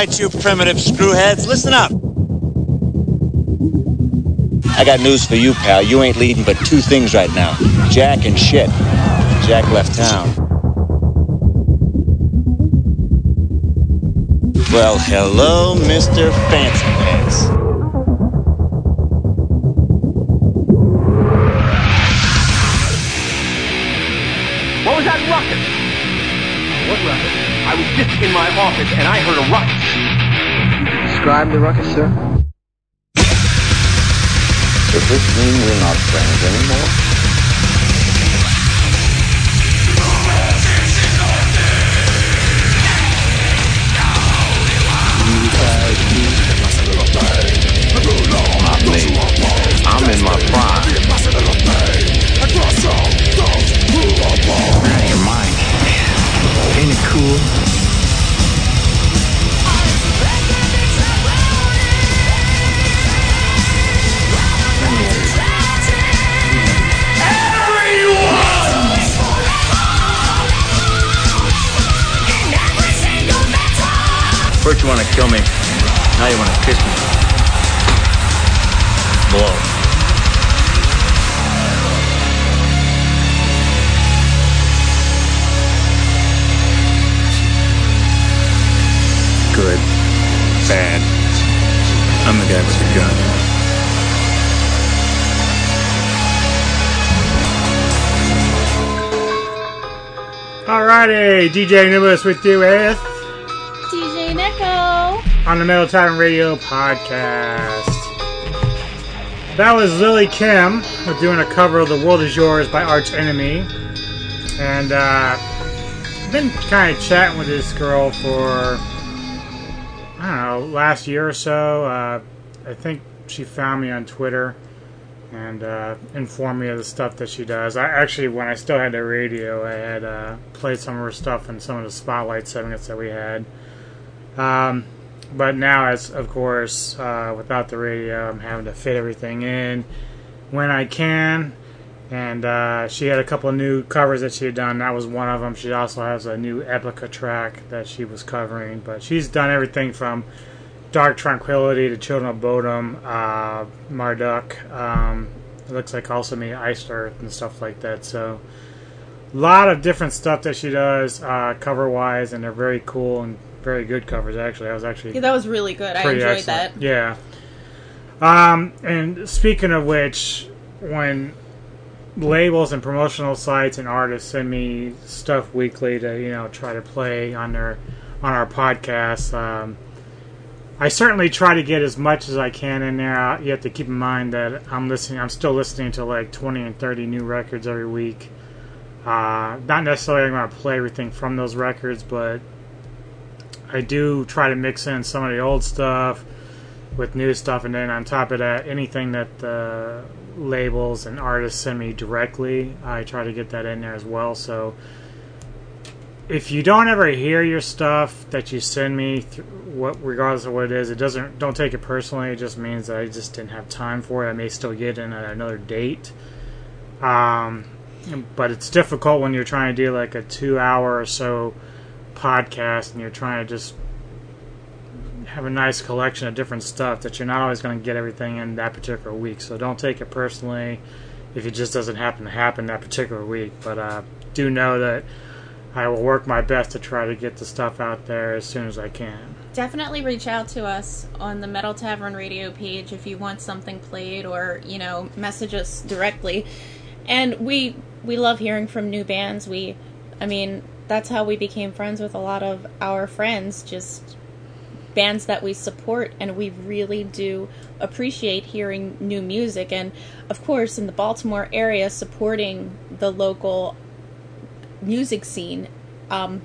All right, you primitive screwheads, listen up. I got news for you, pal. You ain't leading but two things right now Jack and shit. Jack left town. Well, hello, Mr. Fancy Pants. What was that ruckus? What ruckus? I was just in my office and I heard a ruckus. Describe the ruckus, sir. Does this mean we're not friends anymore? I'm in my First you want to kill me, now you want to kiss me. Blow. Good. Bad. I'm the guy with the gun. Alrighty, DJ Anubis with you with. On the Metal Tavern Radio podcast. That was Lilly Kim doing a cover of "The World Is Yours" by Arch Enemy, and uh, I've been kind of chatting with this girl for I don't know last year or so. Uh, I think she found me on Twitter and uh, informed me of the stuff that she does. I actually, when I still had the radio, I had uh, played some of her stuff in some of the spotlight segments that we had. Um, but now, as of course, uh, without the radio, I'm having to fit everything in when I can. And uh, she had a couple new covers that she had done. That was one of them. She also has a new Epica track that she was covering. But she's done everything from Dark Tranquillity to Children of Bodom, uh, Marduk. Um, it looks like also me Iced Earth and stuff like that. So a lot of different stuff that she does uh, cover wise, and they're very cool and very good covers. Actually, I was actually Yeah, that was really good. I enjoyed excellent. that. Yeah. Um, and speaking of which, when labels and promotional sites and artists send me stuff weekly to you know try to play on their on our podcast, um, I certainly try to get as much as I can in there. Uh, You have to keep in mind that I'm listening. I'm still listening to like 20 and 30 new records every week. Uh, not necessarily I'm going to play everything from those records, but I do try to mix in some of the old stuff with new stuff, and then on top of that, anything that the labels and artists send me directly, I try to get that in there as well. So if you don't ever hear your stuff that you send me, th- what regardless of what it is, it doesn't. Don't take it personally. It just means that I just didn't have time for it. I may still get in at another date. Um, but it's difficult when you're trying to do like a two-hour or so podcast, and you're trying to just have a nice collection of different stuff that you're not always going to get everything in that particular week. So don't take it personally if it just doesn't happen to happen that particular week. But uh, do know that I will work my best to try to get the stuff out there as soon as I can. Definitely reach out to us on the Metal Tavern Radio page if you want something played, or you know, message us directly. And we we love hearing from new bands. We, I mean, that's how we became friends with a lot of our friends. Just bands that we support, and we really do appreciate hearing new music. And of course, in the Baltimore area, supporting the local music scene. Um,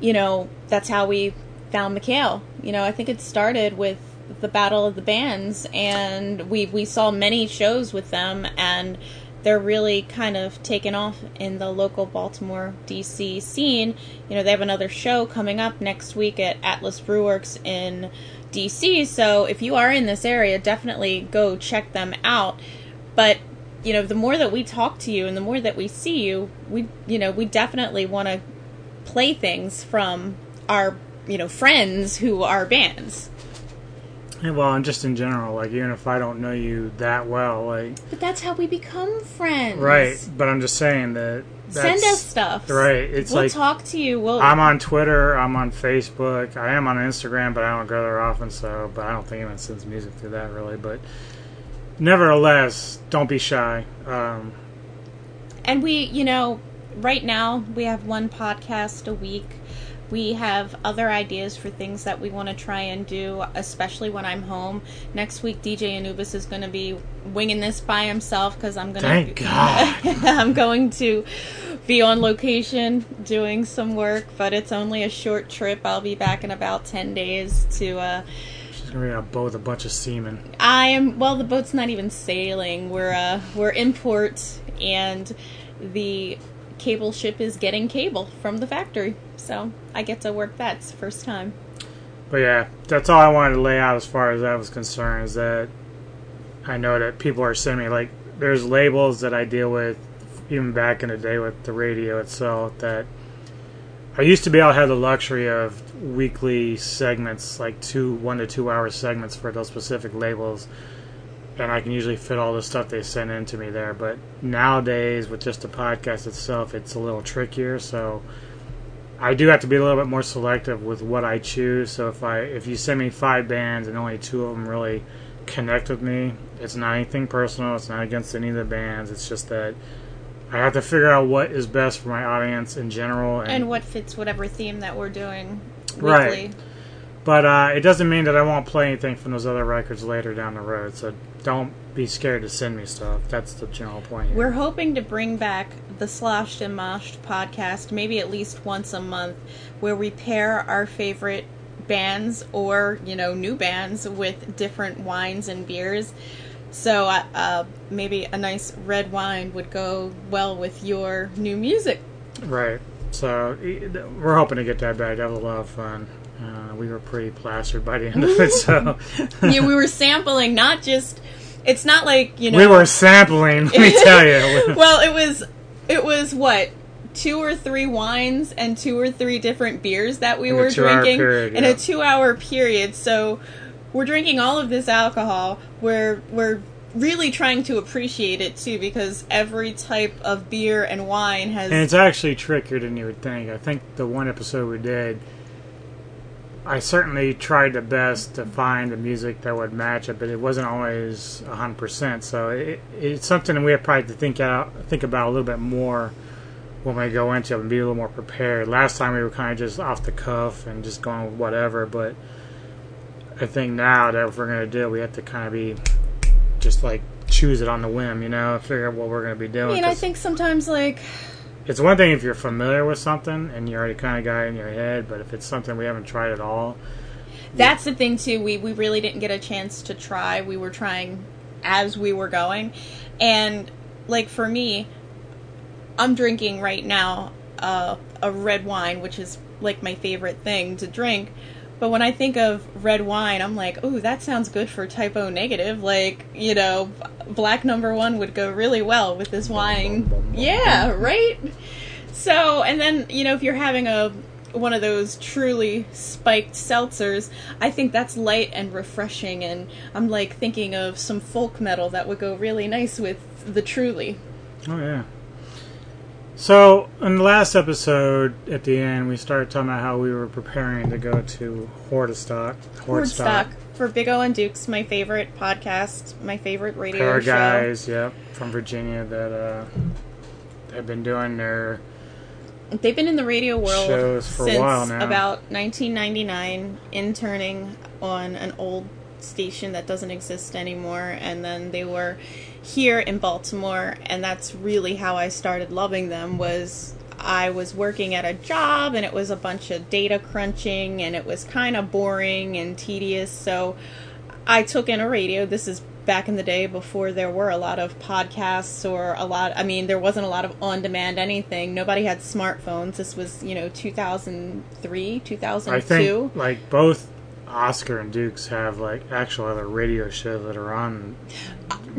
you know, that's how we found McHale. You know, I think it started with the Battle of the Bands, and we we saw many shows with them, and they're really kind of taken off in the local Baltimore DC scene. You know, they have another show coming up next week at Atlas Brewworks in DC. So if you are in this area, definitely go check them out. But you know, the more that we talk to you and the more that we see you, we you know, we definitely want to play things from our you know friends who are bands. Well, and just in general, like even if I don't know you that well, like But that's how we become friends. right. But I'm just saying that. Send us stuff. Right. It's we'll like talk to you. We'll. I'm on Twitter. I'm on Facebook. I am on Instagram, but I don't go there often. So, but I don't think anyone sends music through that really. But nevertheless, don't be shy. Um, And we, you know, right now we have one podcast a week. We have other ideas for things that we want to try and do, especially when I'm home. Next week, DJ Anubis is going to be winging this by himself because I'm going to. Thank God. I'm going to be on location doing some work, but it's only a short trip. I'll be back in about 10 days to. Uh, she's gonna be on a boat with a bunch of seamen. I am well. The boat's not even sailing. We're uh, we're in port, and the cable ship is getting cable from the factory. So I get to work that's first time. But yeah, that's all I wanted to lay out as far as that was concerned. Is that I know that people are sending me like there's labels that I deal with even back in the day with the radio itself that I used to be able to have the luxury of weekly segments, like two one to two hour segments for those specific labels, and I can usually fit all the stuff they send in to me there. But nowadays, with just the podcast itself, it's a little trickier. So I do have to be a little bit more selective with what I choose. So if I if you send me five bands and only two of them really connect with me, it's not anything personal. It's not against any of the bands. It's just that I have to figure out what is best for my audience in general. And what fits whatever theme that we're doing weekly. Right. But uh, it doesn't mean that I won't play anything from those other records later down the road. So don't be scared to send me stuff. That's the general point. Here. We're hoping to bring back the Sloshed and Moshed podcast, maybe at least once a month, where we pair our favorite bands or you know new bands with different wines and beers. So uh, uh, maybe a nice red wine would go well with your new music. Right. So we're hoping to get that back. That was a lot of fun. Uh, we were pretty plastered by the end of it, so yeah, we were sampling, not just. It's not like you know. we were sampling. Let me tell you. well, it was it was what two or three wines and two or three different beers that we In were drinking period, in yeah. a two-hour period. So we're drinking all of this alcohol. We're we're really trying to appreciate it too because every type of beer and wine has And it's actually trickier than you would think. I think the one episode we did, I certainly tried the best to find the music that would match it, but it wasn't always hundred percent. So it, it's something we have probably to think out, think about a little bit more when we go into it and be a little more prepared. Last time we were kind of just off the cuff and just going with whatever, but I think now that if we're gonna do it, we have to kind of be just like choose it on the whim, you know, figure out what we're gonna be doing. I mean, I think sometimes like it's one thing if you're familiar with something and you already kind of got it in your head, but if it's something we haven't tried at all, That's the thing too. We we really didn't get a chance to try. We were trying as we were going, and like for me, I'm drinking right now uh, a red wine, which is like my favorite thing to drink. But when I think of red wine, I'm like, oh, that sounds good for Type O Negative. Like, you know, black number one would go really well with this wine. Yeah, right? So, and then, you know, if you're having a one of those truly spiked seltzers, I think that's light and refreshing and I'm like thinking of some folk metal that would go really nice with the truly. oh yeah. So in the last episode, at the end, we started talking about how we were preparing to go to Hordestock. Wordstock for Big O and Dukes, my favorite podcast, my favorite radio Pair show. guys, yep, from Virginia that uh, have been doing their They've been in the radio world Shows for a since while now. about 1999, interning on an old station that doesn't exist anymore, and then they were here in Baltimore, and that's really how I started loving them. Was I was working at a job, and it was a bunch of data crunching, and it was kind of boring and tedious, so I took in a radio. This is back in the day before there were a lot of podcasts or a lot I mean there wasn't a lot of on demand anything. Nobody had smartphones. This was, you know, 2003, 2002. I think like both Oscar and Dukes have like actual other radio shows that are on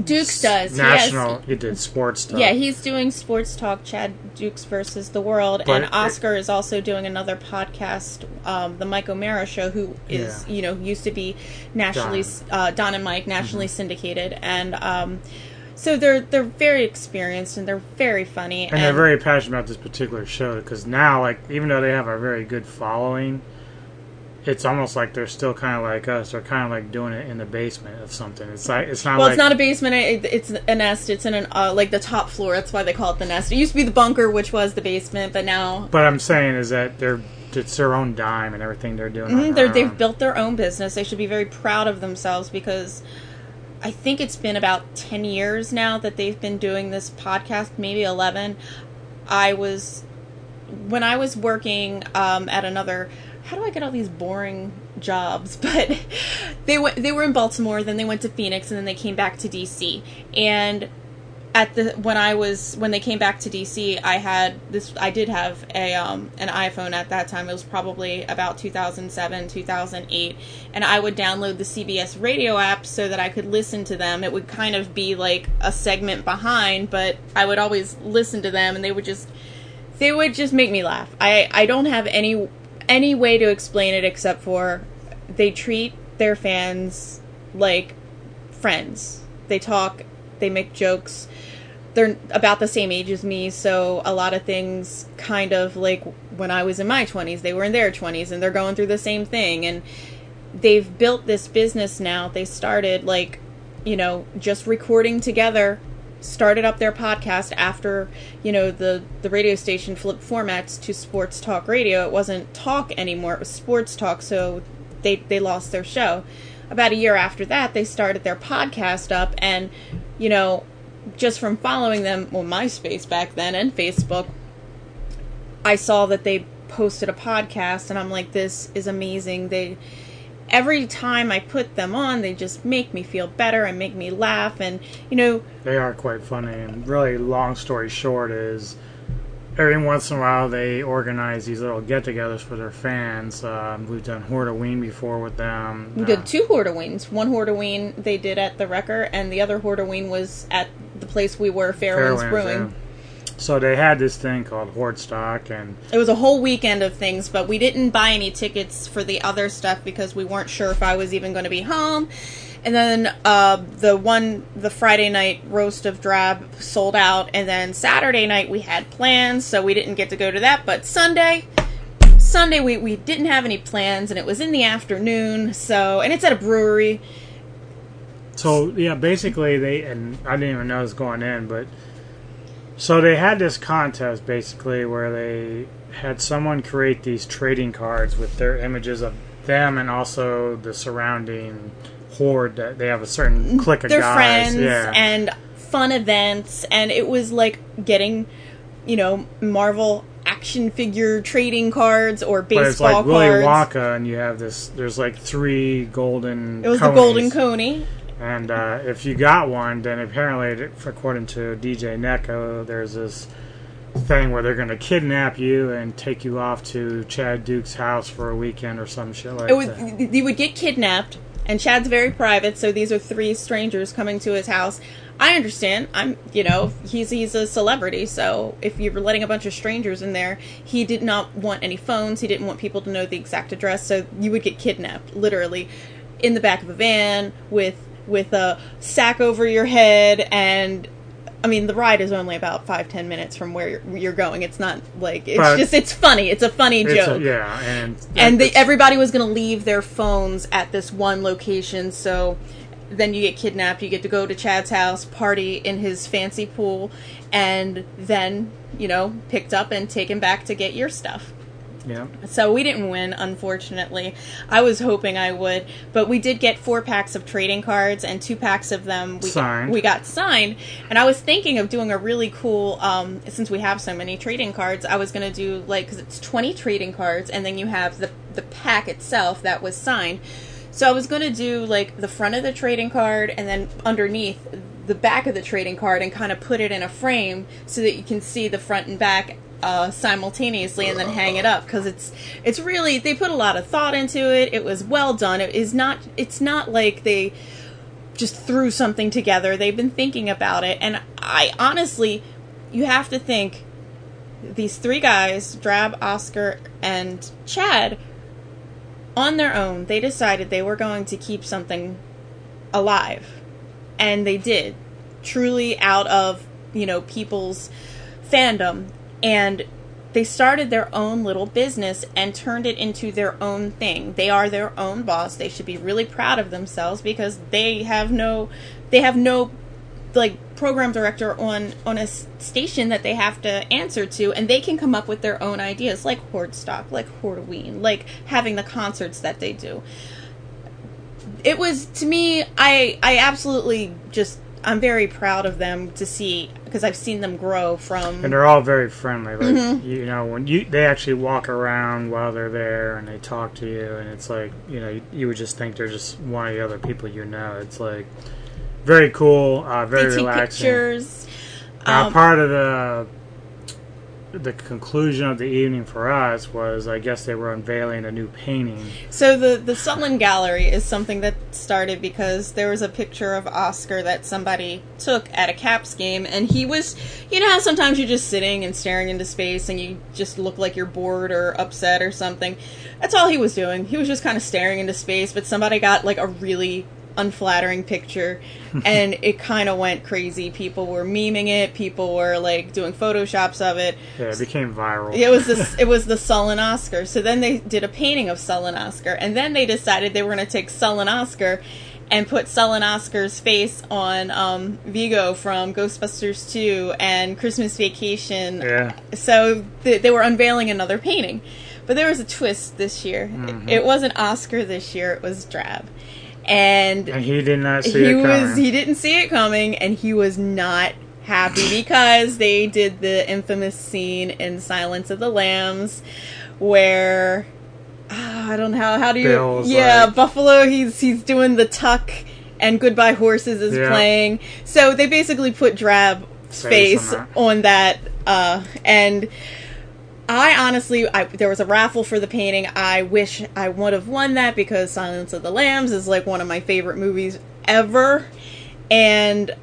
Dukes does. National. He did sports stuff. Yeah, he's doing sports talk, Chad Dukes versus the world, But and Oscar is also doing another podcast, um, the Mike O'Meara Show, who is Yeah. you know used to be nationally Don. uh, Don and Mike nationally Mm-hmm. syndicated, and um, so they're they're very experienced and they're very funny, and they're very passionate about this particular show because now, like, even though they have a very good following, it's almost like they're still kind of like us. They're kind of like doing it in the basement of something. It's like it's not well, like it's not a basement. It, it's a nest. It's in an uh, like the top floor. That's why they call it the nest. It used to be the bunker, which was the basement, but now But I'm saying is that they're it's their own dime and everything they're doing. Mhm, their they're, they've built their own business. They should be very proud of themselves because I think it's been about 10 years now that they've been doing this podcast, maybe 11. I was, when I was working um, at another, how do I get all these boring jobs? But they went, they were in Baltimore, then they went to Phoenix, and then they came back to DC. And at the when I was when they came back to DC, I had this. I did have a um, an iPhone at that time. It was probably about 2007, 2008, and I would download the CBS radio app so that I could listen to them. It would kind of be like a segment behind, but I would always listen to them, and they would just they would just make me laugh. I I don't have any any way to explain it except for they treat their fans like friends. They talk, they make jokes. They're about the same age as me, so a lot of things kind of like when I was in my 20s, they were in their 20s and they're going through the same thing and they've built this business now. They started like, you know, just recording together started up their podcast after you know the the radio station flipped formats to sports talk radio. It wasn't talk anymore it was sports talk so they they lost their show. About a year after that they started their podcast up and you know just from following them on myspace back then and facebook i saw that they posted a podcast and i'm like this is amazing. They every time i put them on they just make me feel better and make me laugh and you know They are quite funny, and really, long story short is every once in a while they organize these little get-togethers for their fans. Um, we've done Hordeween before with them. We did two Hordeween. One Hordeween they did at the Wrecker, and the other Hordeween was at the place we were, Fairwinds, Brewing. yeah. So they had this thing called Hordestock, and It was a whole weekend of things, but we didn't buy any tickets for the other stuff because we weren't sure if I was even going to be home. And then uh, the one, the Friday night roast of drab sold out, and then Saturday night we had plans, so we didn't get to go to that. But Sunday, Sunday we, we didn't have any plans, and it was in the afternoon. So, and it's at a brewery. So yeah, basically they and I didn't even know it was going in, but so they had this contest basically where they had someone create these trading cards with their images of them and also the surrounding horde that they have a certain mm-hmm. clique of their guys. friends yeah. and fun events and it was like getting you know marvel action figure trading cards or baseball but it's like Willy cards Wonka, and you have this. There's like three golden. it was the golden coney And uh, if you got one, then apparently, according to DJ Neko, there's this thing where they're going to kidnap you and take you off to Chad Duke's house for a weekend or some shit like it was that. you would get kidnapped and chad's very private so these are three strangers coming to his house. I understand. I'm you know he's he's a celebrity so if you're letting a bunch of strangers in there he did not want any phones. He didn't want people to know the exact address so you would get kidnapped literally in the back of a van with with a sack over your head and I mean, the ride is only about five ten minutes from where you're, you're going. It's not like it's But- just it's funny. It's a funny It's joke a, yeah, and and it's- everybody was going to leave their phones at this one location so then you get kidnapped you get to go to chad's house party in his fancy pool and then you know picked up and taken back to get your stuff yeah. so we didn't win unfortunately i was hoping i would but we did get four packs of trading cards and two packs of them we Signed. got, we got signed and i was thinking of doing a really cool um, since we have so many trading cards i was going to do like because it's 20 trading cards and then you have the the pack itself that was signed so i was going to do like the front of the trading card and then underneath the back of the trading card and kind of put it in a frame so that you can see the front and back uh, simultaneously and then hang it up because it's it's really they put a lot of thought into it. It was well done. It is not it's not like they just threw something together. They've been thinking about it, and I honestly, you have to think these three guys, Drab, Oscar, and Chad, on their own, they decided they were going to keep something alive. And they did. Truly out of, you know, people's fandom. And they started their own little business and turned it into their own thing. They are their own boss. They should be really proud of themselves because they have no they have no like program director on on a station that they have to answer to and they can come up with their own ideas like horde stock like hordeween like having the concerts that they do it was to me i i absolutely just i'm very proud of them to see because i've seen them grow from and they're all very friendly. Like Mm-hmm. you know, when you they actually walk around while they're there and they talk to you, and it's like you know you, you would just think they're just one of the other people you know. It's like very cool, uh, they very take relaxing. pictures Uh, Um, part of the the conclusion of the evening for us was, I guess they were unveiling a new painting. So the the Sullen Gallery is something that started because there was a picture of Oscar that somebody took at a Caps game, and he was, you know how sometimes you're just sitting and staring into space, and you just look like you're bored or upset or something. That's all he was doing. He was just kind of staring into space, but somebody got like a really unflattering picture and it kind of went crazy people were memeing it people were like doing photoshops of it Yeah, it became viral. it was this. It was the sullen Oscar. So then they did a painting of sullen Oscar, and then they decided they were going to take sullen Oscar and put sullen Oscar's face on um, Vigo from Ghostbusters 2 and Christmas Vacation. Yeah. So th- they were unveiling another painting, but there was a twist this year. Mm-hmm. It, it wasn't Oscar this year. It was Drab, and and he did not see he it coming. was he didn't see it coming and he was not happy because they did the infamous scene in Silence of the Lambs where ah, I don't know how how do you Bill's yeah like- Buffalo he's he's doing the tuck and Goodbye Horses is Yeah. playing so they basically put Drab's Face face on on that uh, and I honestly, I, there was a raffle for the painting. I wish I would have won that because Silence of the Lambs is like one of my favorite movies ever, and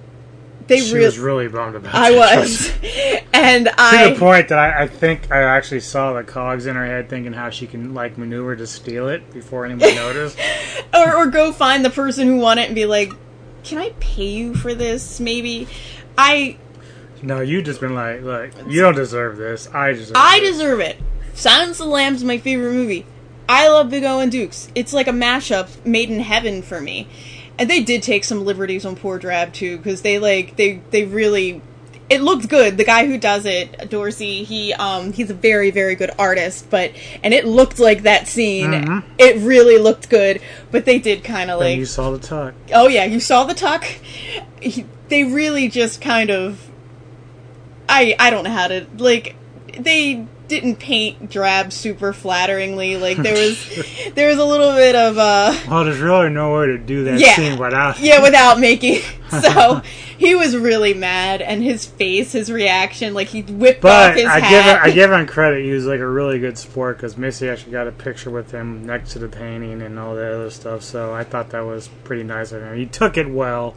they she really, was really bummed about I was, and to I to the point that I, I think I actually saw the cogs in her head, thinking how she can like maneuver to steal it before anyone noticed. or, or go find the person who won it and be like, "Can I pay you for this?" Maybe I No, you just been like, look, you don't deserve this. I deserve. I this. deserve it. Silence of the Lambs is my favorite movie. I love Big O and Dukes. It's like a mashup made in heaven for me. And they did take some liberties on poor Drab too, because they like they they really it looked good. The guy who does it, Dorsey, he um he's a very very good artist, but and it looked like that scene. It really looked good, but they did kind of Then like you saw the tuck. Oh yeah, you saw the tuck. He, they really just kind of. I I don't know how to like. They didn't paint drab super flatteringly. Like there was there was a little bit of uh Well, there's really no way to do that Yeah. scene without. yeah without making. So he was really mad, and his face, his reaction, like he whipped off But his I give hat. him, I give him credit. He was like a really good sport because Missy actually got a picture with him next to the painting and all that other stuff. So I thought that was pretty nice of him. He took it well.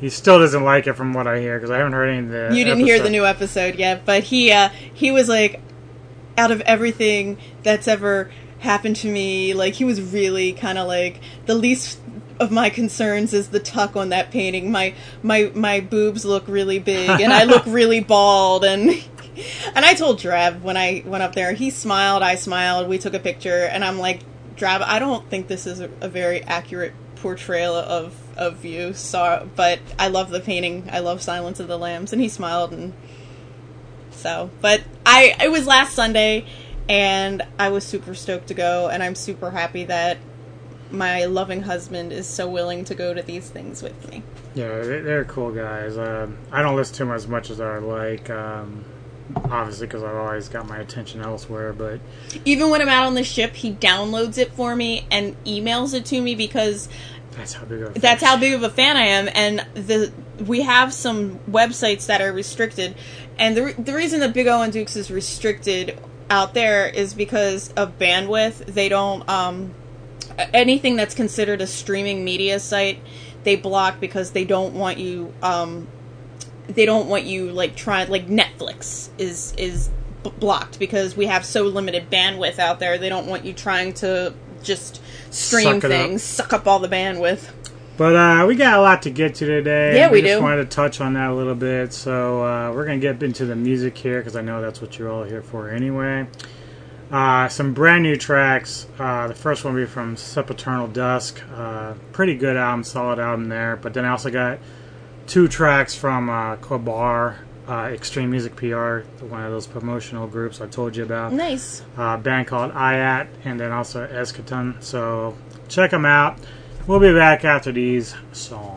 He still doesn't like it from what I hear because I haven't heard any of the. you didn't hear the new episode yet, but he uh he was like out of everything that's ever happened to me, like he was really kind of like the least of my concerns is the tuck on that painting. My my my boobs look really big and I look really bald and and I told Drev when I went up there, he smiled, I smiled, we took a picture and I'm like, Drev, I don't think this is a, a very accurate portrayal of of you. So, but I love the painting. I love Silence of the Lambs and he smiled and so, but I it was last Sunday and I was super stoked to go and I'm super happy that my loving husband is so willing to go to these things with me. Yeah, they- they're cool guys. Um, I don't listen to them as much as I like. Um, obviously, because I've always got my attention elsewhere. But Even when I'm out on the ship, he downloads it for me and emails it to me because that's how big of a that's how big of a fan I am. And the we have some websites that are restricted, and the re- the reason that Big O and Dukes is restricted out there is because of bandwidth. They don't um, anything that's considered a streaming media site they block because they don't want you um, they don't want you like trying like Netflix is is b- blocked because we have so limited bandwidth out there. They don't want you trying to just stream Suck things, suck up all the bandwidth. But uh, we got a lot to get to today. Yeah, we just do. wanted to touch on that a little bit. So uh, we're going to get into the music here because I know that's what you're all here for anyway. Uh, some brand new tracks. Uh, the first one will be from Sempiternal Dusk. Uh, pretty good album, solid album there. But then I also got two tracks from uh, Qabar, uh, Extreme Music PR, one of those promotional groups I told you about Nice. uh, band called IATT, and then also Ezkaton. So check them out. We'll be back after these songs.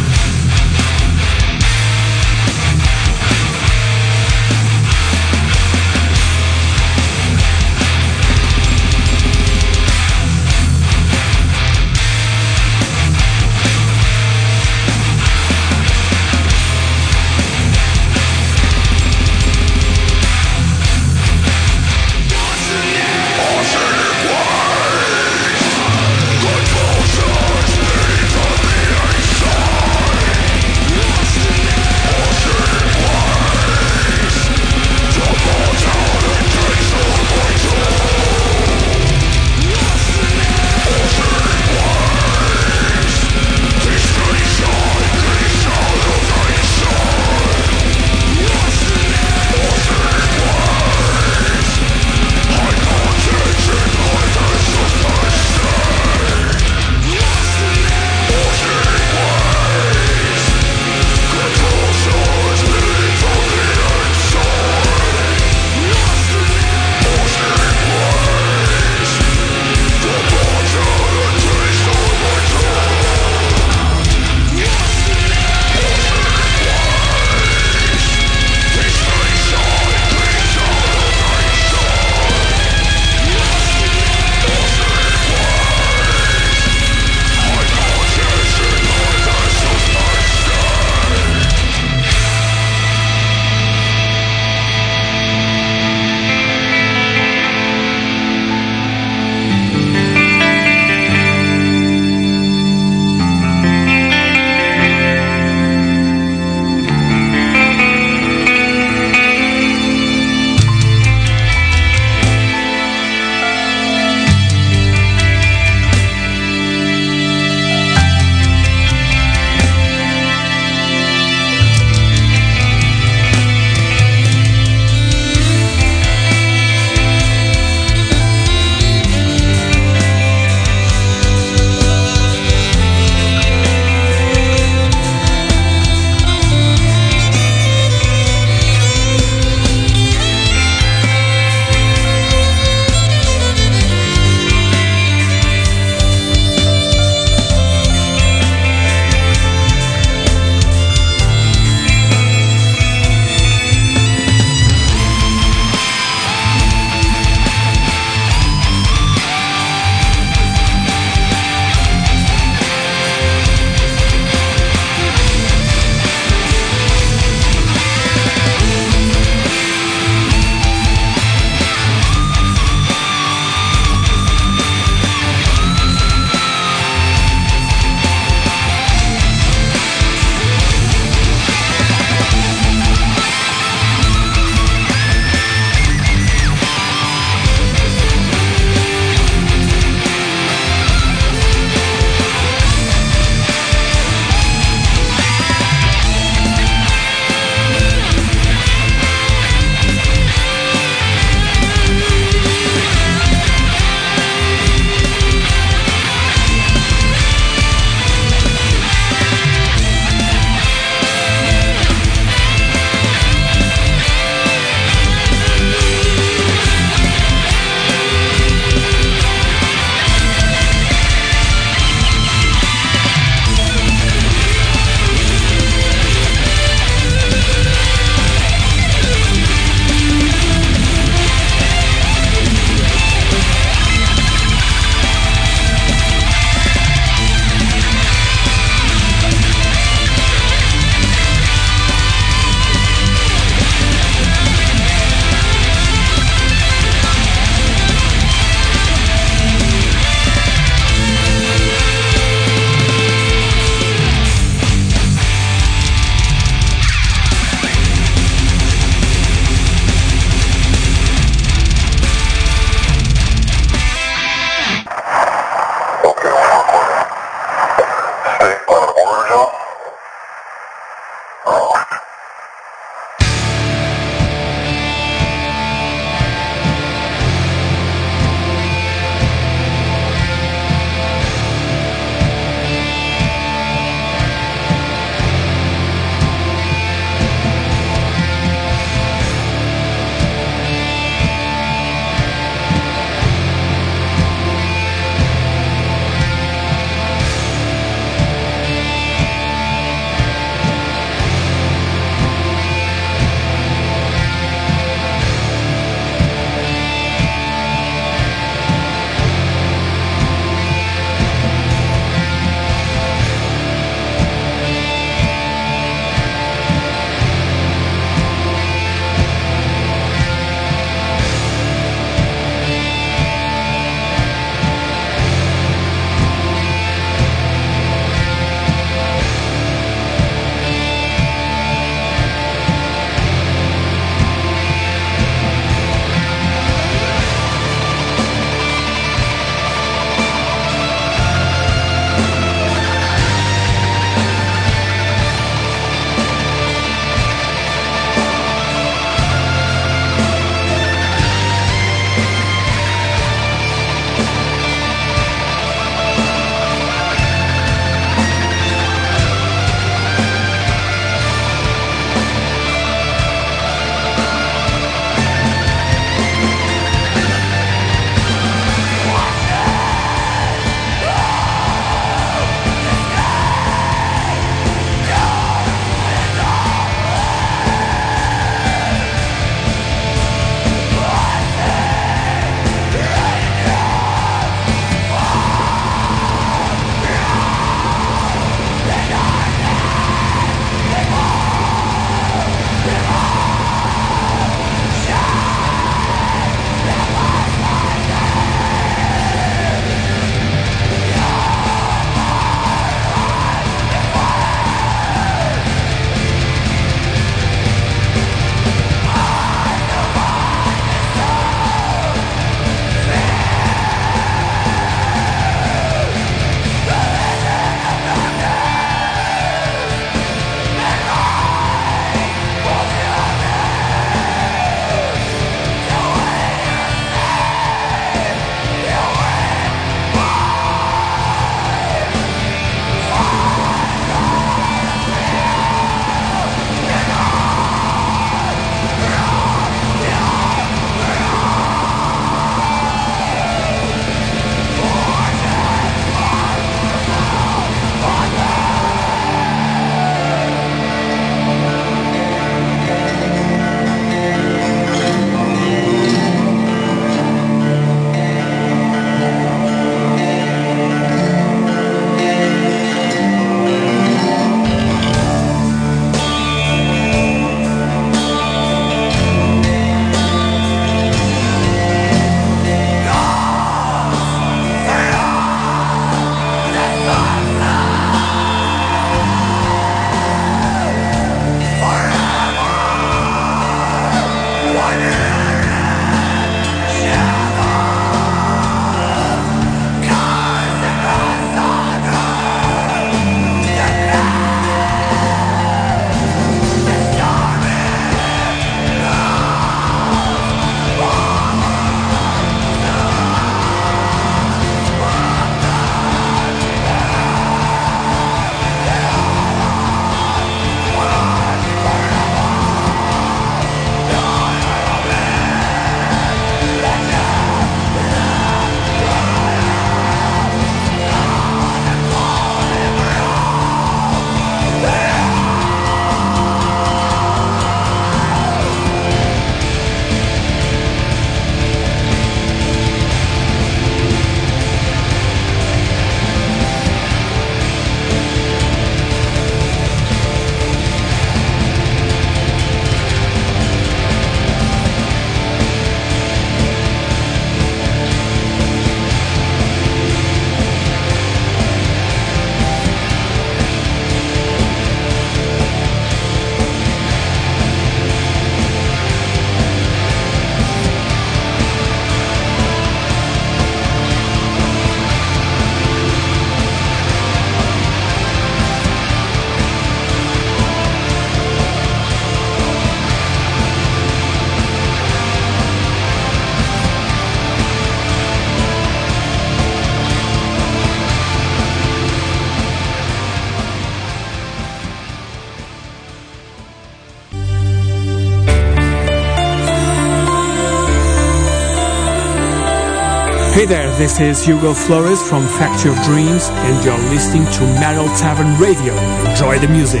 Hey there, this is Hugo Flores from Factory of Dreams, and you're listening to Metal Tavern Radio. Enjoy the music.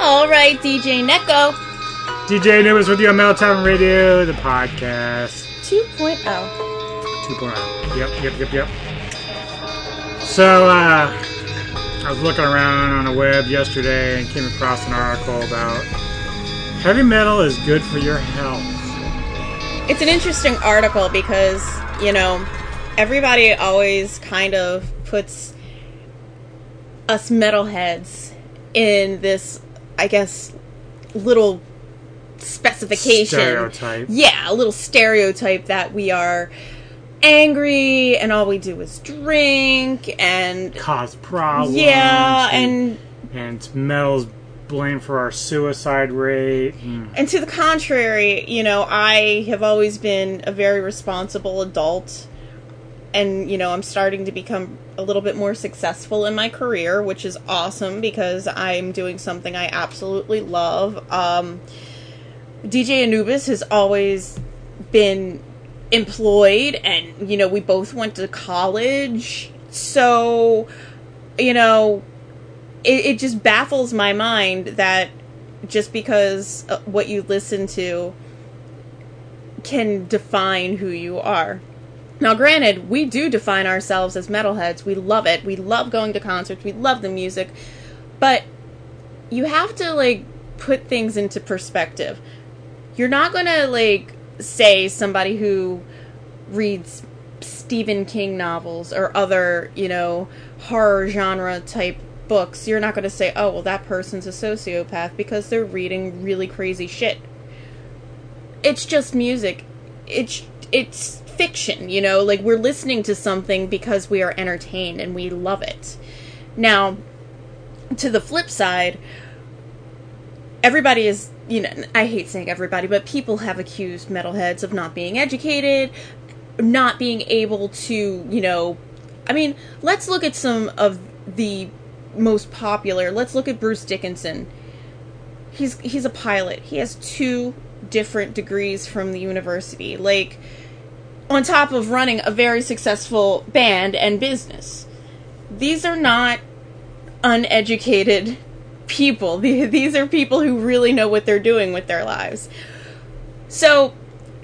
All right, DJ Neko DJ Anubis with you on Metal Tavern Radio, the podcast 2.0. 2.0. Yep, yep, yep, yep. So, uh, I was looking around on the web yesterday and came across an article about heavy metal is good for your health. It's an interesting article because, you know, everybody always kind of puts us metalheads in this, I guess, little specification. Stereotype. Yeah, a little stereotype that we are angry and all we do is drink and Cause problems. yeah and and metal's blamed for our suicide rate. Mm. And to the contrary, you know, I have always been a very responsible adult. And, you know, I'm starting to become a little bit more successful in my career, which is awesome because I'm doing something I absolutely love. Um, DJ Anubis has always been employed, and, you know, we both went to college. So, you know, it, it just baffles my mind that just because uh, what you listen to can define who you are. Now, granted, we do define ourselves as metalheads. We love it. We love going to concerts. We love the music. But you have to, like, put things into perspective. You're not to, like, say somebody who reads Stephen King novels or other, you know, horror genre type books, you're not going to say, oh, well, that person's a sociopath because they're reading really crazy shit. It's just music. It's it's fiction, you know, like we're listening to something because we are entertained and we love it. Now, to the flip side, everybody is, you know, I hate saying everybody, but people have accused metalheads of not being educated, not being able to, you know, I mean, let's look at some of the most popular. Let's look at Bruce Dickinson. He's he's a pilot. He has two different degrees from the university. Like on top of running a very successful band and business. These are not uneducated people. These are people who really know what they're doing with their lives. So,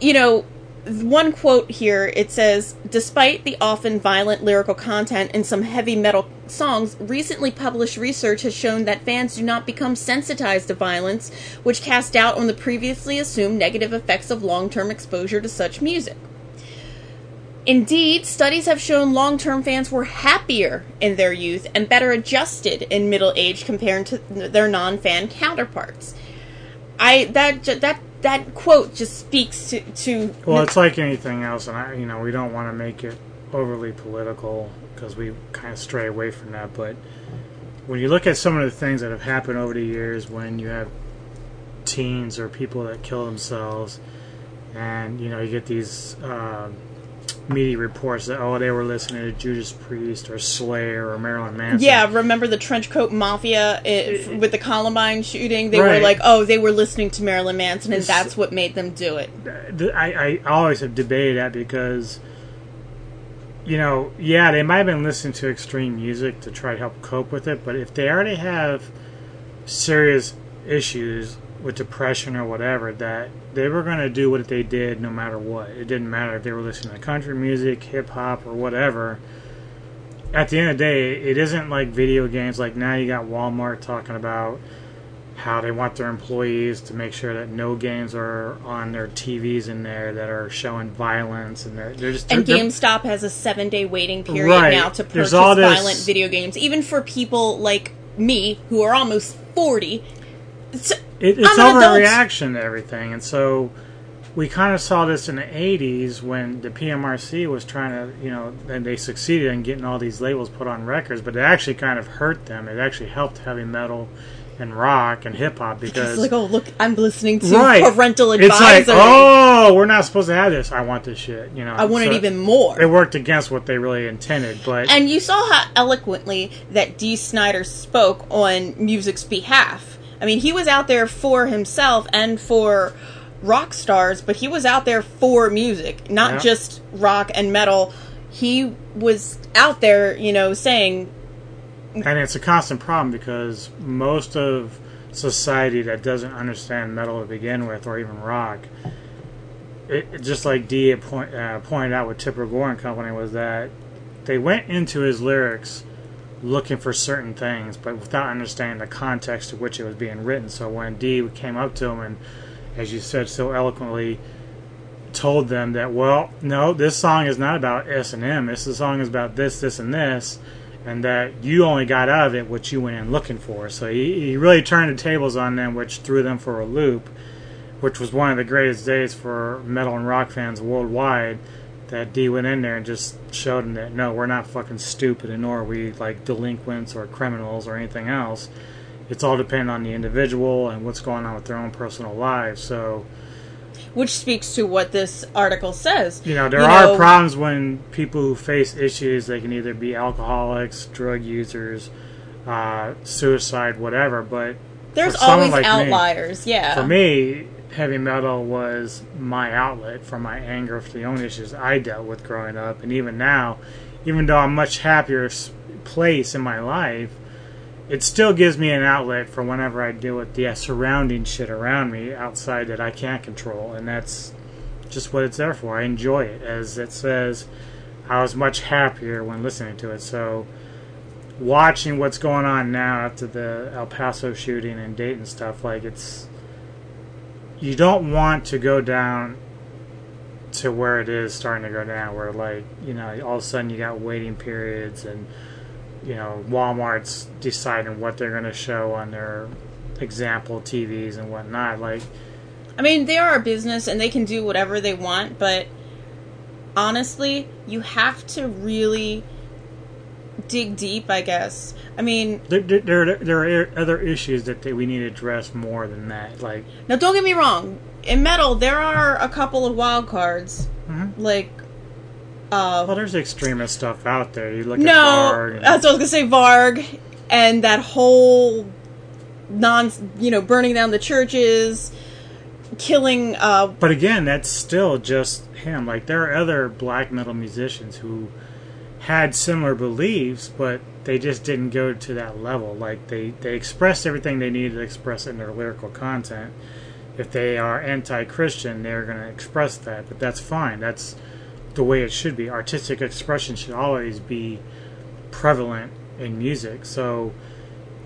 you know, one quote here it says despite the often violent lyrical content in some heavy metal songs recently published research has shown that fans do not become sensitized to violence which cast doubt on the previously assumed negative effects of long-term exposure to such music Indeed, studies have shown long-term fans were happier in their youth and better adjusted in middle age compared to their non-fan counterparts. I that that that quote just speaks to, to Well, it's like anything else, and I, you know, we don't want to make it overly political because we kind of stray away from that. But when you look at some of the things that have happened over the years, when you have teens or people that kill themselves, and you know, you get these. Uh, media reports that oh they were listening to Judas Priest or Slayer or Marilyn Manson. Yeah, remember the trench coat mafia eh, it, with the Columbine shooting? They Right. were like, "Oh, they were listening to Marilyn Manson, and It's- that's what made them do it." Uh, I, I always have debated that because, you know, yeah, they might have been listening to extreme music to try to help cope with it, but if they already have serious issues with depression or whatever, that they were going to do what they did no matter what. It didn't matter if they were listening to country music, hip hop, or whatever. At the end of the day, it isn't like video games. Like now, you got Walmart talking about how they want their employees to make sure that no games are on their TVs in there that are showing violence, and they're, they're just And they're- GameStop has a seven-day waiting period Right. now to purchase this- violent video games, even for people like me who are almost forty. It's, It, it's I'm overreaction to everything, and so we kind of saw this in the '80s when the PMRC was trying to, you know, and they succeeded in getting all these labels put on records, but it actually kind of hurt them. It actually helped heavy metal and rock and hip hop because It's like, oh look, I'm listening to right, parental it's like oh we're not supposed to have this. I want this shit. You know, I want it even more. It worked against what they really intended, but And you saw how eloquently that Dee Snider spoke on music's behalf. I mean, he was out there for himself and for rock stars, but he was out there for music, not Yeah. just rock and metal. He was out there, you know, saying, and it's a constant problem because most of society that doesn't understand metal to begin with, or even rock, it, just like Dee point, uh, pointed out with Tipper Gore and Company, was that they went into his lyrics looking for certain things, but without understanding the context to which it was being written. So when Dee came up to him and, as you said so eloquently, told them that, well, no, this song is not about S and M. This song is about this, this, and this, and that you only got out of it what you went in looking for. So he, he really turned the tables on them, which threw them for a loop, which was one of the greatest days for metal and rock fans worldwide. That Dee went in there and just showed them that no, we're not fucking stupid, and nor are we like delinquents or criminals or anything else. It's all dependent on the individual and what's going on with their own personal lives. So which speaks to what this article says. you know, there You are know, problems when people who face issues, they can either be alcoholics, drug users, uh, suicide, whatever. But There's always like me- outliers, yeah. for me, heavy metal was my outlet for my anger for the own issues I dealt with growing up, and even now, even though I'm much happier place in my life, it still gives me an outlet for whenever I deal with the uh, surrounding shit around me outside that I can't control, and that's just what it's there for. I enjoy it, as it says. I was much happier when listening to it, so watching what's going on now after the El Paso shooting and Dayton stuff, like it's you don't want to go down to where it is starting to go down, where like you know all of a sudden you got waiting periods and you know Walmart's deciding what they're going to show on their example TVs and whatnot. Like I mean, they are a business and they can do whatever they want, but honestly, you have to really dig deep, I guess. I mean, there, there, there, are other issues that we need to address more than that. Like now don't get me wrong. In metal, there are a couple of wild cards, Mhm. like uh, well, there's extremist stuff out there. You look no, at Varg and- that's what I was gonna say. Varg and that whole non, you know, burning down the churches, killing. Uh, But again, that's still just him. Like there are other black metal musicians who had similar beliefs, but they just didn't go to that level. Like they they expressed everything they needed to express in their lyrical content. If they are anti-Christian, they're going to express that, but that's fine. That's the way it should be. Artistic expression should always be prevalent in music. So,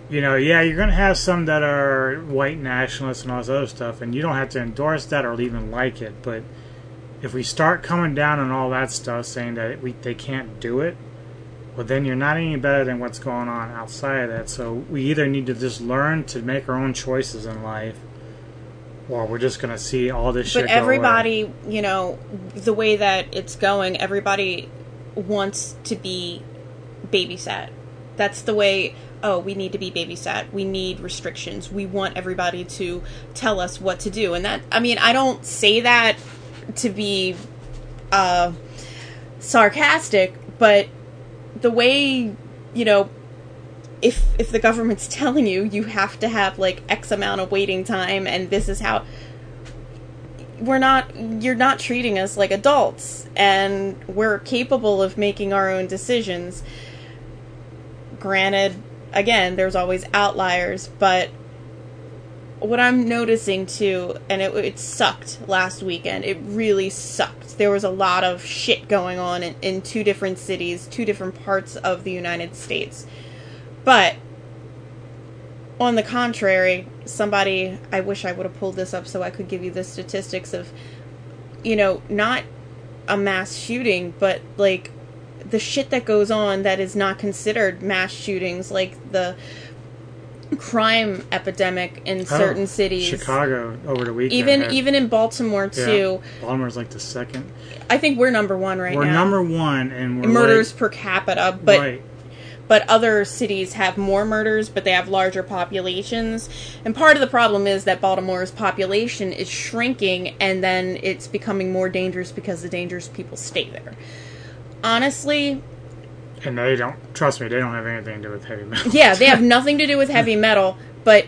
you know, yeah, you're going to have some that are white nationalists and all this other stuff, and you don't have to endorse that or even like it. But if we start coming down on all that stuff, saying that we they can't do it, well, then you're not any better than what's going on outside of that. So we either need to just learn to make our own choices in life, or we're just going to see all this shit. but everybody, you know, the way that it's going, everybody wants to be babysat. That's the way. Oh, we need to be babysat. We need restrictions. We want everybody to tell us what to do. And that, I mean, I don't say that to be uh, sarcastic, but the way, you know, if if the government's telling you you have to have like X amount of waiting time, and this is how we're not you're not treating us like adults and we're capable of making our own decisions. Granted again there's always outliers but what i'm noticing too and it, it sucked last weekend. It really sucked. There was a lot of shit going on in, in two different cities two different parts of the united states. But on the contrary, somebody, I wish I would have pulled this up so I could give you the statistics of, you know, not a mass shooting, but like the shit that goes on that is not considered mass shootings, like the crime epidemic in Oh, certain cities. Chicago over the weekend. Even had- even in Baltimore yeah, too. Baltimore's like the second. I think we're number one right now. We're number one, and we're in murders like- per capita, but right. but other cities have more murders, but they have larger populations. And part of the problem is that Baltimore's population is shrinking, and then it's becoming more dangerous because the dangerous people stay there. Honestly, And they don't trust me. They don't have anything to do with heavy metal. yeah, they have nothing to do with heavy metal, but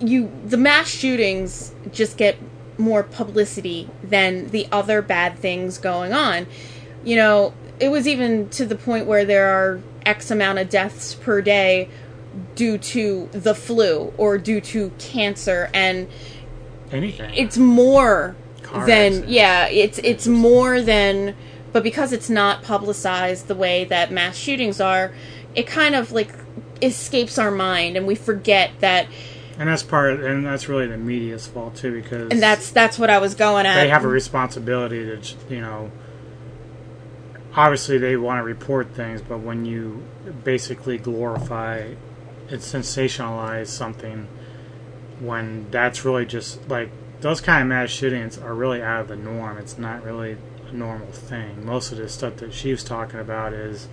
you the mass shootings just get more publicity than the other bad things going on. You know, it was even to the point where there are X amount of deaths per day due to the flu or due to cancer and anything. it's more Car than accidents. yeah it's it's more than but because it's not publicized the way that mass shootings are it kind of like escapes our mind and we forget that and that's part, and that's really the media's fault too, because and that's that's what I was going at they have a responsibility to, you know. Obviously, they want to report things, but when you basically glorify and sensationalize something, when that's really just like those kind of mass shootings are really out of the norm. It's not really normal thing. Most of the stuff that she was talking about is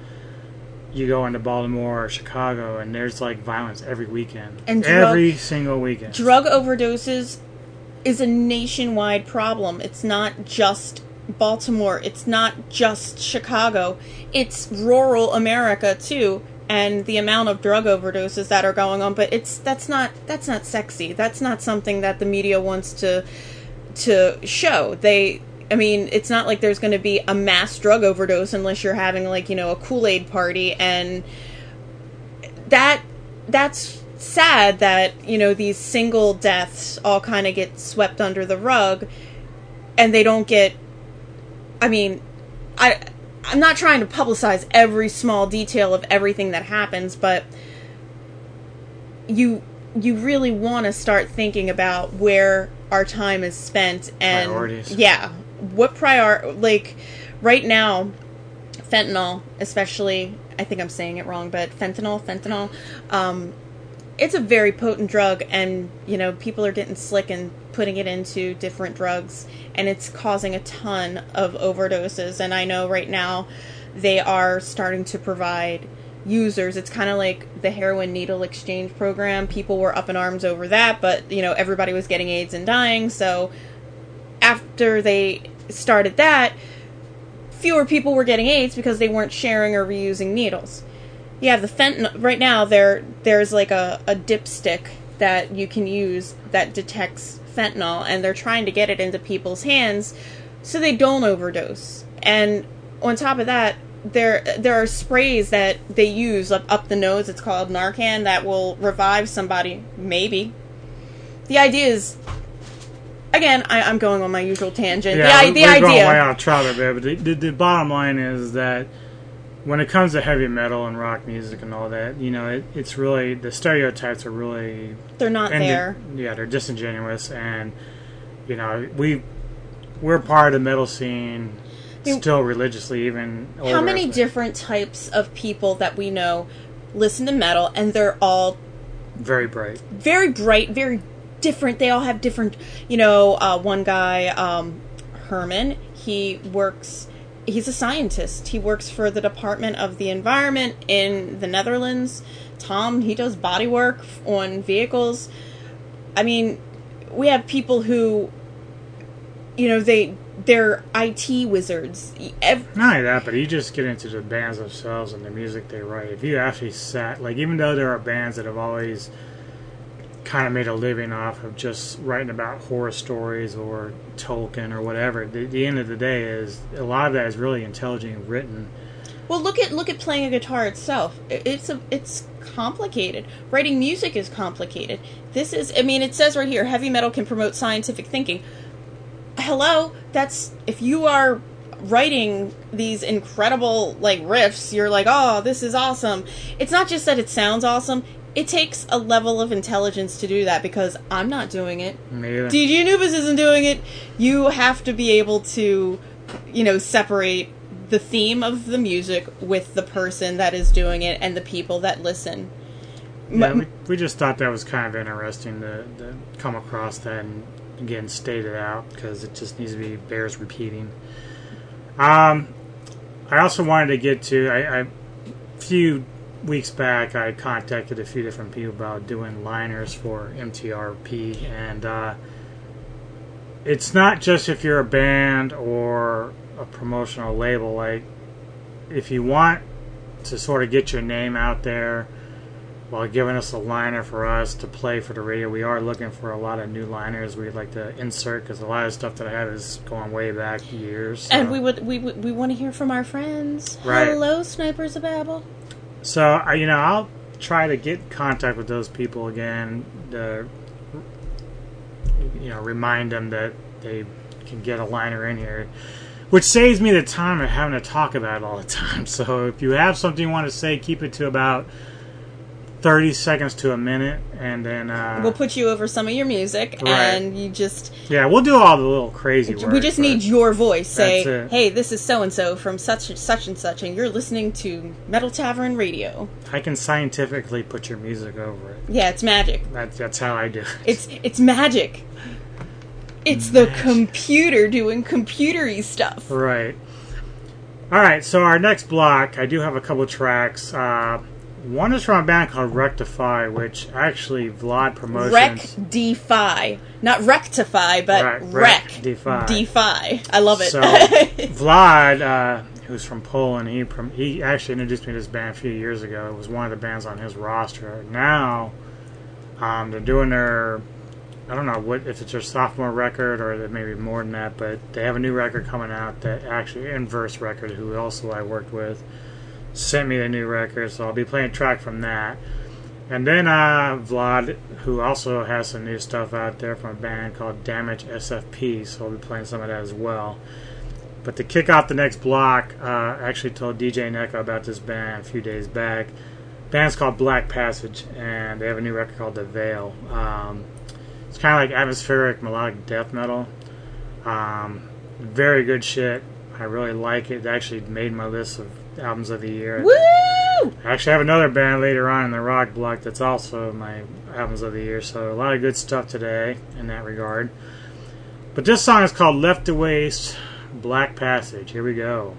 you go into Baltimore or Chicago, and there's like violence every weekend, And drug- every single weekend. drug overdoses is a nationwide problem. It's not just Baltimore. It's not just Chicago. It's rural America too. And the amount of drug overdoses that are going on, but it's that's not that's not sexy. That's not something that the media wants to to show. They I mean, it's not like there's going to be a mass drug overdose unless you're having like, you know, a Kool-Aid party and that that's sad that you know these single deaths all kind of get swept under the rug and they don't get i mean i i'm not trying to publicize every small detail of everything that happens but you you really want to start thinking about where our time is spent and Priorities. yeah what prior like right now fentanyl especially i think i'm saying it wrong but fentanyl fentanyl um, it's a very potent drug and you know people are getting slick and putting it into different drugs and it's causing a ton of overdoses. And i know right now they are starting to provide users. It's kind of like the heroin needle exchange program. People were up in arms over that but you know everybody was getting aids and dying so after they started that fewer people were getting AIDS because they weren't sharing or reusing needles. You have the fentanyl right now. There, there's like a, a dipstick that you can use that detects fentanyl, and they're trying to get it into people's hands so they don't overdose. And on top of that, there there are sprays that they use up, up the nose. It's called Narcan that will revive somebody. Maybe. The idea is. Again, I, I'm going on my usual tangent. Yeah, the, we- the we're idea. going way off a bit, but the, the, the bottom line is that when it comes to heavy metal and rock music and all that, you know, it, it's really the stereotypes are really They're not and there. yeah, they're disingenuous, and you know, we we're part of the metal scene mean, still religiously, even How many different types of people that we know listen to metal and they're all very bright. very bright, very different. They all have different, you know, uh, one guy, um, Herman, he works, he's a scientist. He works for the Department of the Environment in the Netherlands. Tom, he does body work on vehicles. I mean, we have people who, you know, they, they're IT wizards. Ev- Not only that, but you just get into the bands themselves and the music they write. If you actually sat, like, even though there are bands that have always kind of made a living off of just writing about horror stories or Tolkien or whatever, the, the end of the day is a lot of that is really intelligently written. Well, look at look at playing a guitar itself. It's a it's complicated. Writing music is complicated. This is I mean it says right here heavy metal can promote scientific thinking. Hello, that's if you are writing these incredible like riffs, you're like, "Oh, this is awesome." It's not just that it sounds awesome. It takes a level of intelligence to do that because I'm not doing it. Neither. DJ Anubis isn't doing it. You have to be able to, you know, separate the theme of the music with the person that is doing it and the people that listen. Yeah, we, we just thought that was kind of interesting to, to come across that and again state it out because it just needs to be bears repeating. Um, I also wanted to get to I, I few weeks back, I contacted a few different people about doing liners for MTRP, and uh, it's not just if you're a band or a promotional label. Like, if you want to sort of get your name out there while giving us a liner for us to play for the radio, we are looking for a lot of new liners we'd like to insert because a lot of stuff that I have is going way back years. so- And we would we would, we want to hear from our friends. Right. Hello, snipers of Babel. So you know, I'll try to get contact with those people again. To, you know, remind them that they can get a liner in here, which saves me the time of having to talk about it all the time. So if you have something you want to say, keep it to about thirty seconds to a minute, and then uh, We'll put you over some of your music, Right. and you just yeah, we'll do all the little crazy work. we just need your voice. Say, hey, this is so and so from such and such and such, and you're listening to Metal Tavern Radio. I can scientifically put your music over it. Yeah, it's magic. That's that's how I do it. It's it's magic. It's the computer doing computery stuff. Right. All right. So our next block, I do have a couple tracks. Uh, one is from a band called Rectify, which actually Vlad Promotions. Wreck Defy, not rectify, but Right, rec, Wreck Defy. defy. I love it. So Vlad, uh, who's from Poland, he prom- he actually introduced me to this band a few years ago. It was one of the bands on his roster. Now, um, they're doing their I don't know what if it's their sophomore record or maybe more than that, but they have a new record coming out that actually Inverse Record, who also I worked with, sent me the new record, so I'll be playing track from that. And then uh, Vlad, who also has some new stuff out there from a band called Damage SFP, so I'll be playing some of that as well. But to kick off the next block, uh, I actually told DJ Neko about this band a few days back. band's called Black Passage, and they have a new record called The Veil. Um, it's kind of like atmospheric melodic death metal. Um, very good shit. I really like it. It actually made my list of albums of the year. Woo! I actually have another band later on in the rock block that's also my albums of the year. So a lot of good stuff today in that regard. But this song is called Left to Waste Black Passage. Here we go.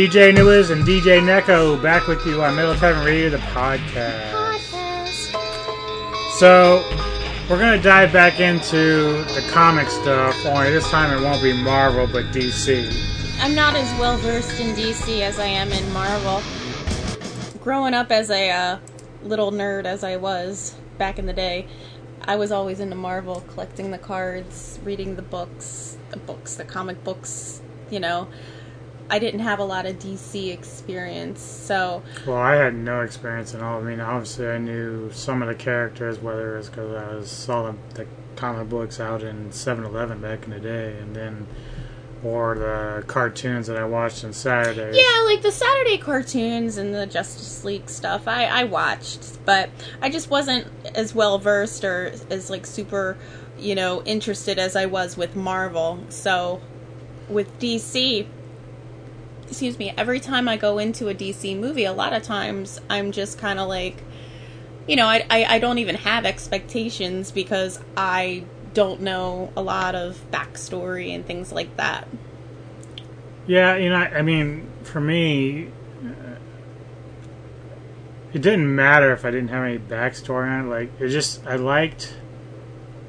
DJ Anubis and DJ Neko back with you on Metal Tavern Radio, the podcast. So, we're going to dive back into the comic stuff, only this time it won't be Marvel, but DC. I'm not as well versed in DC as I am in Marvel. Growing up as a uh, little nerd as I was back in the day, I was always into Marvel, collecting the cards, reading the books, the books, the comic books, you know. I didn't have a lot of DC experience, so Well, I had no experience at all. I mean, obviously, I knew some of the characters, whether it's because I was, saw the, the comic books out in 7 Eleven back in the day, and then, or the cartoons that I watched on Saturday. yeah, like the Saturday cartoons and the Justice League stuff, I, I watched, but I just wasn't as well versed or as like super, you know, interested as I was with Marvel. So with DC, excuse me, every time I go into a DC movie, a lot of times I'm just kind of like, you know, I, I, I don't even have expectations because I don't know a lot of backstory and things like that. Yeah, you know, I mean, for me, uh, it didn't matter if I didn't have any backstory on it. Like, it just, I liked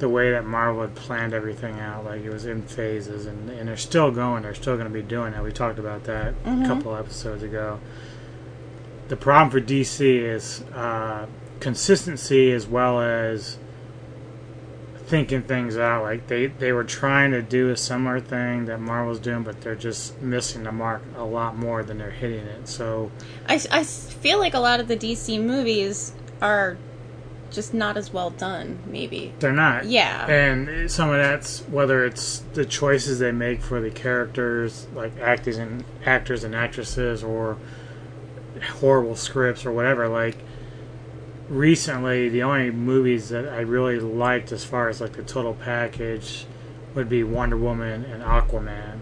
the way that Marvel had planned everything out. Like, it was in phases, and, and they're still going. They're still going to be doing that. We talked about that a couple episodes ago. The problem for DC is uh, consistency as well as thinking things out. Like they, they were trying to do a similar thing that Marvel's doing, but they're just missing the mark a lot more than they're hitting it. So I, I feel like a lot of the DC movies are just not as well done, maybe. they're not. Yeah. And some of that's whether it's the choices they make for the characters, like actors and actors and actresses, or horrible scripts or whatever. Like recently, the only movies that I really liked as far as like the total package would be Wonder Woman and Aquaman.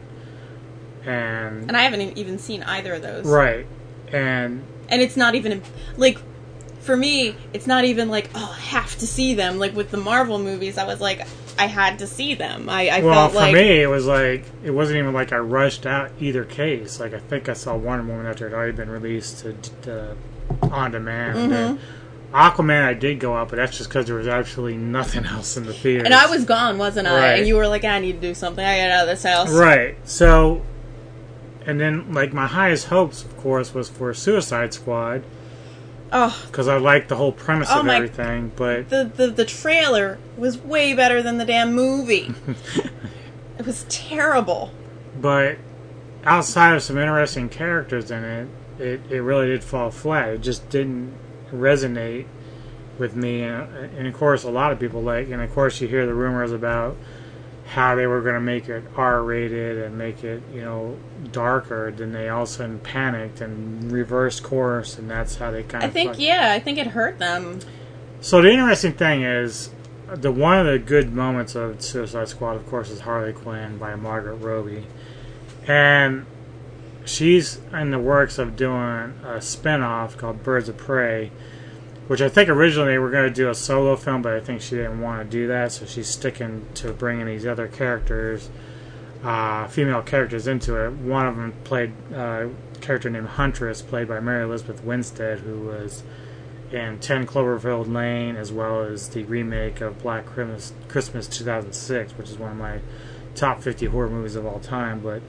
And, And I haven't even seen either of those. right, and And it's not even like for me, it's not even like oh, I have to see them. Like with the Marvel movies, I was like I had to see them. I, I well, felt for like me, it was like it wasn't even like I rushed out either case. Like I think I saw Wonder Woman after it had already been released to, to on demand. Mm-hmm. Aquaman, I did go out, but that's just because there was absolutely nothing else in the theater. and I was gone, wasn't I? Right. And you were like, I need to do something. I got out of this house. right. So, and then like my highest hopes, of course, was for Suicide Squad Oh, because I liked the whole premise Oh of my- everything. But the, the the trailer was way better than the damn movie. it was terrible. but outside of some interesting characters in it, it, it really did fall flat. It just didn't resonate with me. And, and of course, a lot of people like, and of course, you hear the rumors about how they were going to make it R rated and make it, you know, darker. Then they all of a sudden panicked and reversed course, and that's how they kind I of. I think fucked- yeah, I think it hurt them. So the interesting thing is, the one of the good moments of Suicide Squad, of course, is Harley Quinn by Margaret Robbie, and she's in the works of doing a spin-off called Birds of Prey, which I think originally they were going to do a solo film, but I think she didn't want to do that, so she's sticking to bringing these other characters, uh, female characters, into it. One of them played uh, a character named Huntress, played by Mary Elizabeth Winstead, who was in 10 Cloverfield Lane, as well as the remake of Black Christmas, Christmas 2006, which is one of my top 50 horror movies of all time. But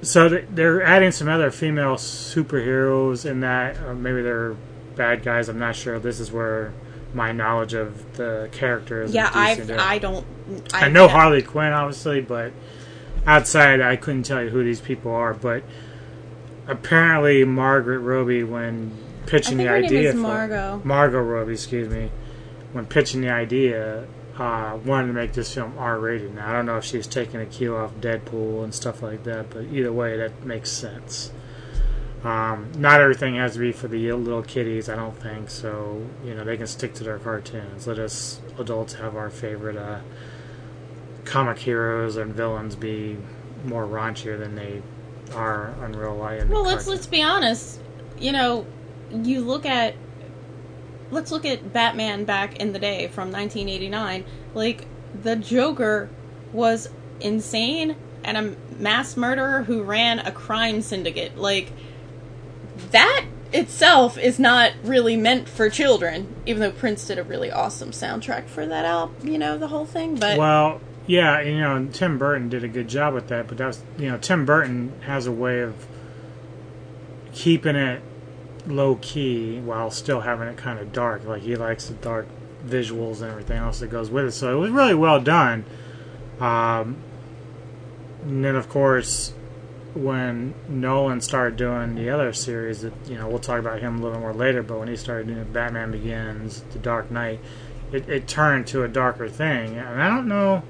so they're adding some other female superheroes in that, or maybe they're bad guys. I'm not sure. This is where my knowledge of the characters. Yeah, is I. I don't. I know yeah. Harley Quinn, obviously, but outside, I couldn't tell you who these people are. But apparently, Margaret Robbie, when pitching I the idea, for- Margot. Margot Robbie, excuse me, when pitching the idea, uh, wanted to make this film R-rated. Now, I don't know if she's taking a cue off Deadpool and stuff like that, but either way, that makes sense. Um, not everything has to be for the little kiddies, I don't think. So you know they can stick to their cartoons. Let us adults have our favorite uh, comic heroes and villains be more raunchier than they are in real life. Well, let's let's be honest. You know, you look at let's look at Batman back in the day from 1989. Like the Joker was insane and a mass murderer who ran a crime syndicate. Like that itself is not really meant for children. Even though Prince did a really awesome soundtrack for that album, you know, the whole thing. But Well, yeah, you know, Tim Burton did a good job with that, but that's you know, Tim Burton has a way of keeping it low key while still having it kind of dark. Like he likes the dark visuals and everything else that goes with it. So it was really well done. Um, and then of course, when Nolan started doing the other series, that you know we'll talk about him a little more later. But when he started doing Batman Begins, The Dark Knight, it, it turned to a darker thing. And I don't know,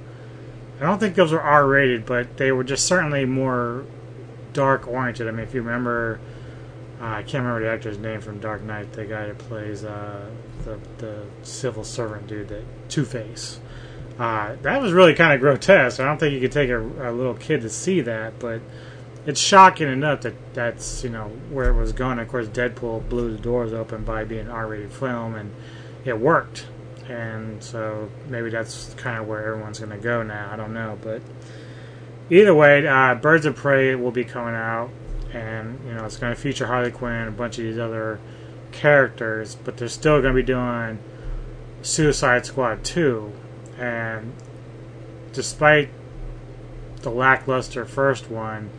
I don't think those were R rated, but they were just certainly more dark oriented. I mean, if you remember, uh, I can't remember the actor's name from Dark Knight, the guy that plays uh, the the civil servant dude, that Two Face. Uh, that was really kind of grotesque. I don't think you could take a, a little kid to see that, but it's shocking enough that that's you know where it was going. Of course, Deadpool blew the doors open by being an R-rated film, and it worked. And so maybe that's kind of where everyone's going to go now. I don't know, but either way, uh, Birds of Prey will be coming out, and you know it's going to feature Harley Quinn and a bunch of these other characters, but they're still going to be doing Suicide Squad 2, and despite the lackluster first one,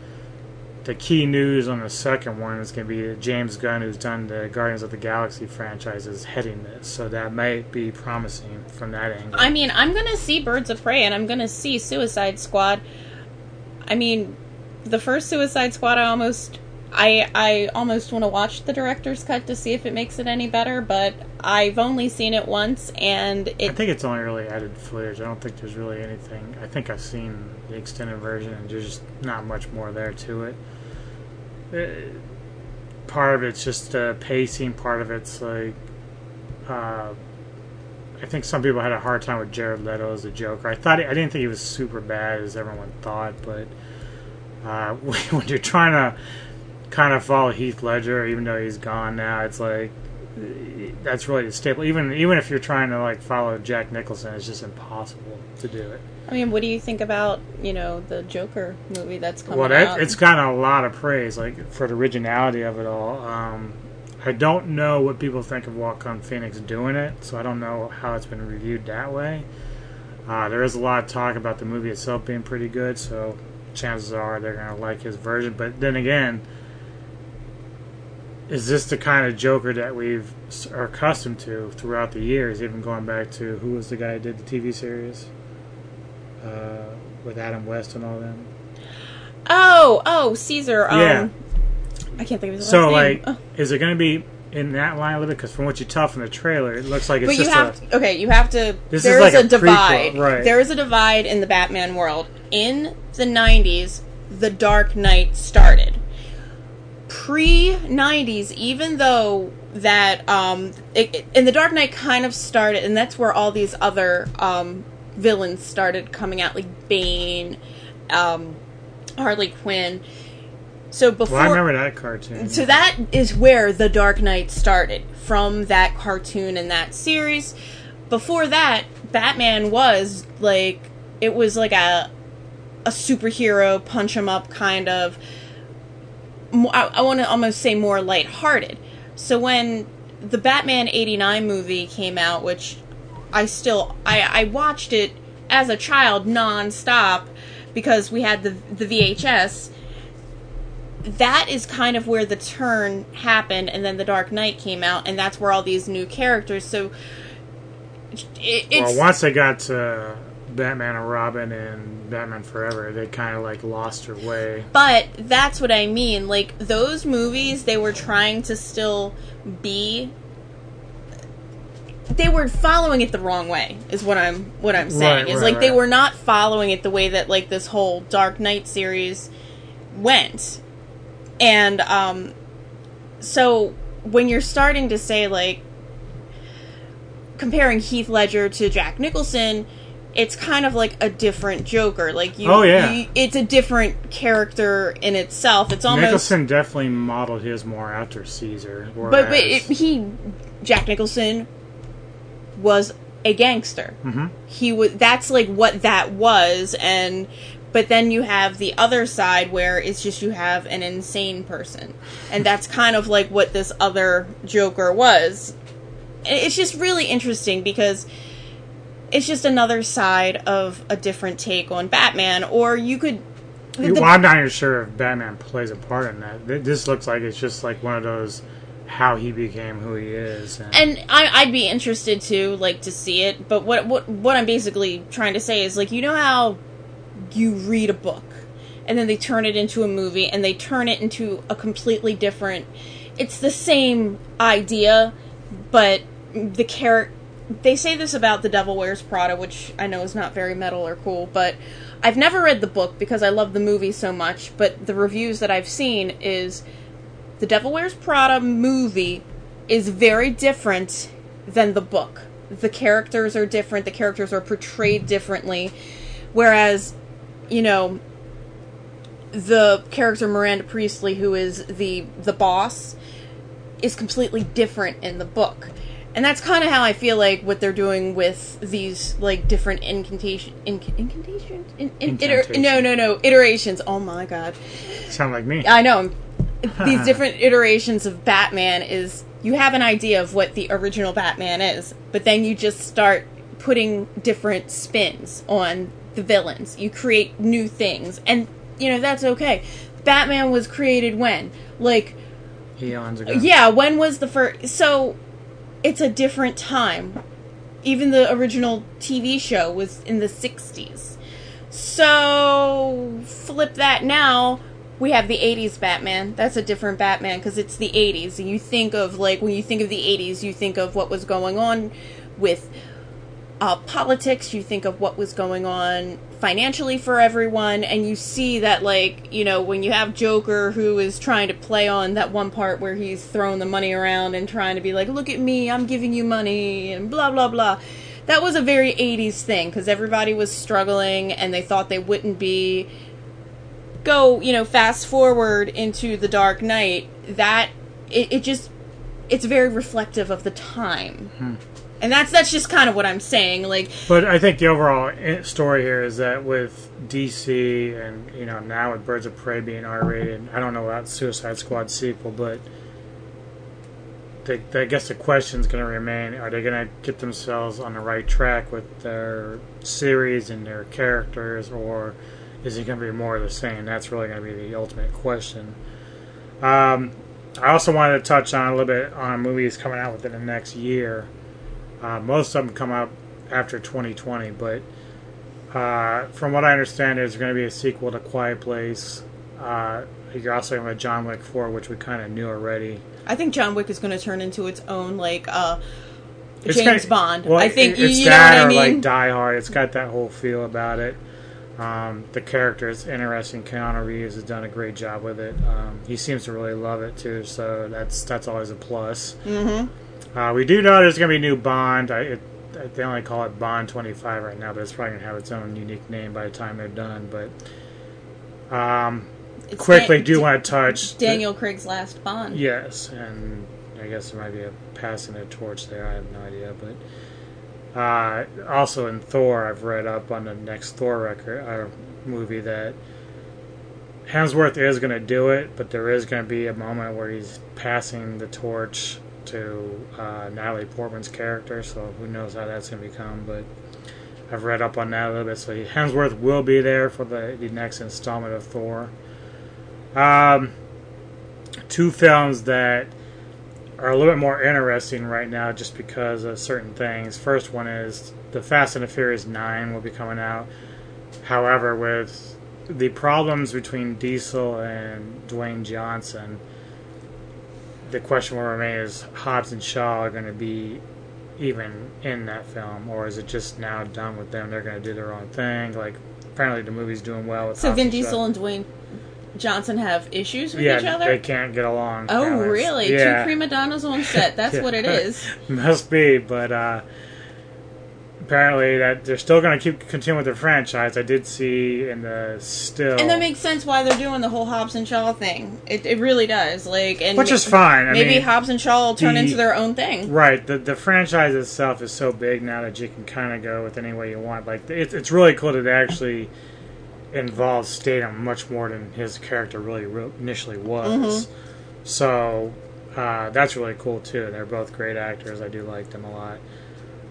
the key news on the second one is going to be James Gunn, who's done the Guardians of the Galaxy franchise, is heading this. So that might be promising from that angle. I mean, I'm gonna see Birds of Prey and I'm gonna see Suicide Squad. I mean, the first Suicide Squad, I almost, I, I almost want to watch the director's cut to see if it makes it any better. But I've only seen it once, and it. I think it's only really added footage. I don't think there's really anything. I think I've seen the extended version, and there's just not much more there to it. Uh, part of it's just uh, pacing. Part of it's like, uh, I think some people had a hard time with Jared Leto as a Joker. I thought I didn't think he was super bad as everyone thought, but uh, when you're trying to kind of follow Heath Ledger, even though he's gone now, it's like that's really the staple. Even even if you're trying to like follow Jack Nicholson, it's just impossible to do it. I mean, what do you think about you know the Joker movie that's coming out? well, that, out? it's gotten a lot of praise, like for the originality of it all. Um, I don't know what people think of Joaquin Phoenix doing it, so I don't know how it's been reviewed that way. Uh, there is a lot of talk about the movie itself being pretty good, so chances are they're going to like his version. But then again, is this the kind of Joker that we've are accustomed to throughout the years? Even going back to who was the guy who did the TV series uh, with Adam West and all them. oh, oh, Cesar. Um, Yeah. I can't think of his name. So, like. Oh. is it going to be in that line a little bit? Because from what you tell from the trailer, it looks like it's But you just have a. to, okay. You have to. This is like is a a divide. prequel, right. There is a divide in the Batman world. In the '90s, the Dark Knight started. Pre '90s, even though that um, it, it- and the Dark Knight kind of started, and that's where all these other um, villains started coming out, like Bane, um, Harley Quinn. So before Well, I remember that cartoon. so that is where the Dark Knight started from that cartoon and that series. Before that, Batman was like it was like a a superhero punch him up kind of. I, I want to almost say more lighthearted. So when the Batman '89 movie came out, which I still I, I watched it as a child nonstop because we had the the VHS that is kind of where the turn happened and then the dark knight came out and that's where all these new characters so it, it's well, once I got to Batman and Robin and Batman Forever, they kind of like lost their way. but that's what i mean like those movies they were trying to still be they were following it the wrong way is what i'm what i'm saying. Right, is right, like they were not following it the way that like this whole dark knight series went. And um so when you're starting to say like comparing Heath Ledger to Jack Nicholson, it's kind of like a different Joker. Like you, Oh, yeah. you- it's a different character in itself. It's almost Nicholson definitely modeled his more after Cesar. but but it, he Jack Nicholson was a gangster. Mhm. He was that's like what that was and but then you have the other side where it's just you have an insane person. And that's kind of like what this other Joker was. It's just really interesting because it's just another side of a different take on Batman or you could the- well, I'm not even sure if Batman plays a part in that. This looks like it's just like one of those how he became who he is. And, and I, I'd be interested to like to see it. But what what what I'm basically trying to say is like you know how you read a book and then they turn it into a movie and they turn it into a completely different. It's the same idea, but the character. They say this about The Devil Wears Prada, which I know is not very metal or cool, but I've never read the book because I love the movie so much. But the reviews that I've seen is the Devil Wears Prada movie is very different than the book. The characters are different, the characters are portrayed differently. Whereas, you know, the character Miranda Priestley, who is the the boss, is completely different in the book. And that's kind of how I feel like what they're doing with these like different incantation, inc- incantations, in, in, iter- no, no, no, iterations. Oh my god, sound like me. I know. These different iterations of Batman is you have an idea of what the original Batman is, but then you just start putting different spins on the villains. You create new things, and you know that's okay. Batman was created when, like, Eons ago. yeah, when was the first? So it's a different time. Even the original TV show was in the 60s. So flip that now. We have the 80s Batman. That's a different Batman because it's the 80s. And you think of, like, when you think of the 80s, you think of what was going on with uh, politics, you think of what was going on financially for everyone, and you see that, like, you know, when you have Joker who is trying to play on that one part where he's throwing the money around and trying to be like, look at me, I'm giving you money, and blah, blah, blah. That was a very 80s thing because everybody was struggling and they thought they wouldn't be. Go, you know, fast forward into The Dark Knight, that, it, it just, it's very reflective of the time. Hmm. And that's that's just kind of what I'm saying. Like, But I think the overall story here is that with DC and you know now with Birds of Prey being R-rated, I don't know about Suicide Squad sequel, but I guess the question is going to remain: Are they going to get themselves on the right track with their series and their characters, or is it going to be more of the same? That's really going to be the ultimate question. Um, I also wanted to touch on a little bit on movies coming out within the next year. Uh, most of them come out after 2020, but uh, from what I understand, there's going to be a sequel to Quiet Place. Uh, you're also going to John Wick 4, which we kind of knew already. I think John Wick is going to turn into its own like uh James kinda- Bond. Well, I think it- you, it's you know that what I or mean. like Die Hard. It's got that whole feel about it. Um, the character is interesting. Keanu Reeves has done a great job with it. Um, he seems to really love it too, so that's that's always a plus. mm-hmm. Uh, we do know there's going to be a new Bond. I, it, I- they only call it Bond 25 right now, but it's probably going to have its own unique name by the time they're done. But um, It's quickly, Dan- do want to touch Daniel Craig's last Bond. Yes, and I guess there might be a passing a torch there. I have no idea, but uh, also in Thor, I've read up on the next Thor record uh, movie that Hemsworth is going to do it, but there is going to be a moment where he's passing the torch to uh, Natalie Portman's character. So who knows how that's going to become, but. I've read up on that a little bit, so Hemsworth will be there for the, the next installment of Thor. Um, two films that are a little bit more interesting right now just because of certain things. First one is the Fast and the Furious 9 will be coming out. However, with the problems between Diesel and Dwayne Johnson, the question will remain is Hobbs and Shaw are going to be even in that film, or is it just now done with them? They're going to do their own thing. Like, apparently the movie's doing well with So Hobbs Vin and Shaw. Diesel and Dwayne Johnson have issues with yeah, each other? they can't get along. Oh, really? Yeah. Two prima donnas on set. That's what it is. Must be, but uh, apparently that they're still going to keep continue with the franchise. I did see in the still, And that makes sense why they're doing the whole Hobbs and Shaw thing. It, it really does. Like, and which is fine. I maybe mean, Hobbs and Shaw will turn the- into their own thing. Right. The the franchise itself is so big now that you can kind of go with any way you want. Like it's it's really cool that it actually involves Statham much more than his character really initially was. Mm-hmm. So uh, that's really cool too. They're both great actors. I do like them a lot.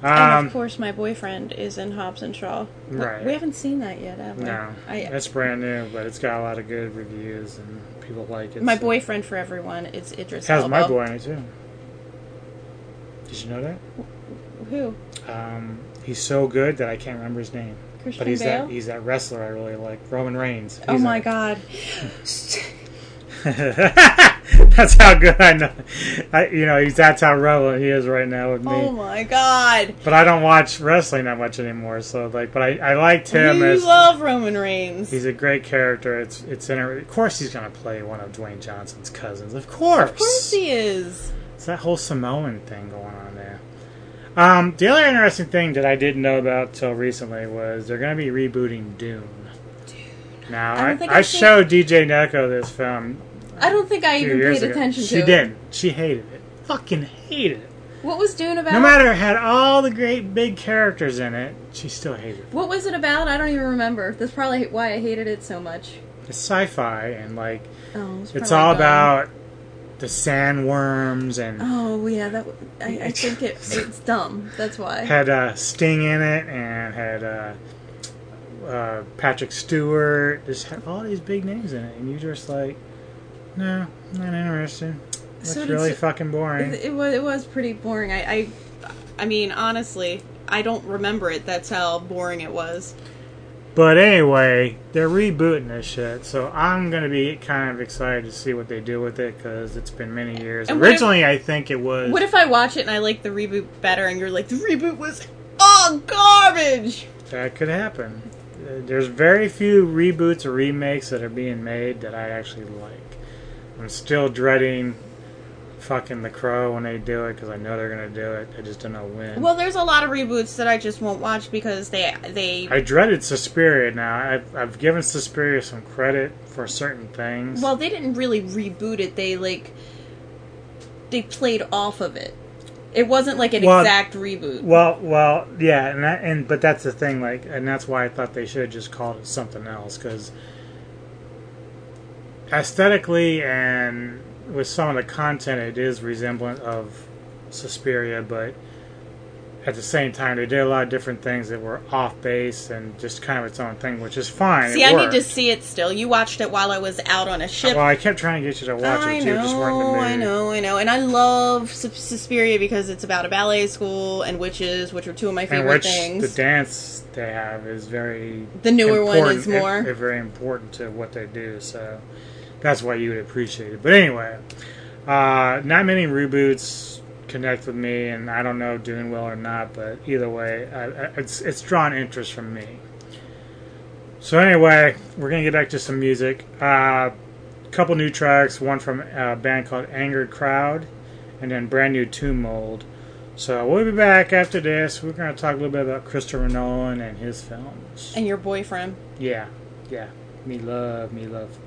And Um, of course, my boyfriend is in Hobbs and Shaw. Right. We haven't seen that yet, have we? no, I, that's brand new, but it's got a lot of good reviews and people like it. my so- boyfriend for everyone is Idris has Elba. my boy in it too. Did you know that? Who? Um, he's so good that I can't remember his name. Christian But he's Bale? that he's that wrestler I really like, Roman Reigns. oh He's my god. that's how good I know. I, you know, he's that's how relevant he is right now with me. Oh my god. but I don't watch wrestling that much anymore, so like, but I, I liked him you as love Roman Reigns. he's a great character. It's it's inter- of course he's gonna play one of Dwayne Johnson's cousins. Of course, of course he is. It's that whole Samoan thing going on there. Um, the other interesting thing that I didn't know about till recently was they're going to be rebooting Dune. Now, I I, I, showed DJ Neko this film I don't think I even paid ago. attention she to it. She didn't. She hated it. Fucking hated it. What was Dune about? No matter it had all the great big characters in it, she still hated it. What was it about? I don't even remember. That's probably why I hated it so much. It's sci-fi and like Oh, it's, it's all dumb. about the sandworms and Oh yeah, that I think it, it's dumb. That's why. had uh, Sting in it and had uh, uh, Patrick Stewart. Just had all these big names in it, and you just like, no, not interested. It's So really fucking boring. It, it was it was pretty boring. I, I I mean honestly, I don't remember it. That's how boring it was. But anyway, they're rebooting this shit, so I'm gonna be kind of excited to see what they do with it because it's been many years. And what if- Originally, I think it was. What if I watch it and I like the reboot better, and you're like the reboot was oh garbage? That could happen. Uh, There's very few reboots or remakes that are being made that I actually like. I'm still dreading fucking The Crow when they do it because I know they're gonna do it. I just don't know when. Well, there's a lot of reboots that I just won't watch because they they I dreaded Suspiria. Now I've I've given Suspiria some credit for certain things. well they didn't really reboot it. They like they played off of it. It wasn't like an Well- exact reboot. Well, well, yeah, and that, and but that's the thing, like, and that's why I thought they should have just called it something else, because aesthetically and with some of the content, it is resemblant of Suspiria, but at the same time, they did a lot of different things that were off base and just kind of its own thing, which is fine. See, it I worked. need to see it still. You watched it while I was out on a ship. Well, I kept trying to get you to watch I it too, know, just weren't the mood. I know, I know, and I love Sus- Suspiria because it's about a ballet school and witches, which are two of my And favorite which things. the dance they have is very The newer one is more. and very important to what they do. So that's why you would appreciate it. But anyway, uh, not many reboots connect with me, and I don't know doing well or not. But either way, I, I, it's it's drawn interest from me. So anyway, we're gonna get back to some music. A uh, couple new tracks. One from a band called Angered Crowd, and then brand new Tomb Mold. So we'll be back after this. We're going to talk a little bit about Christopher Nolan and his films. and your boyfriend. Yeah, yeah. Me love, me love.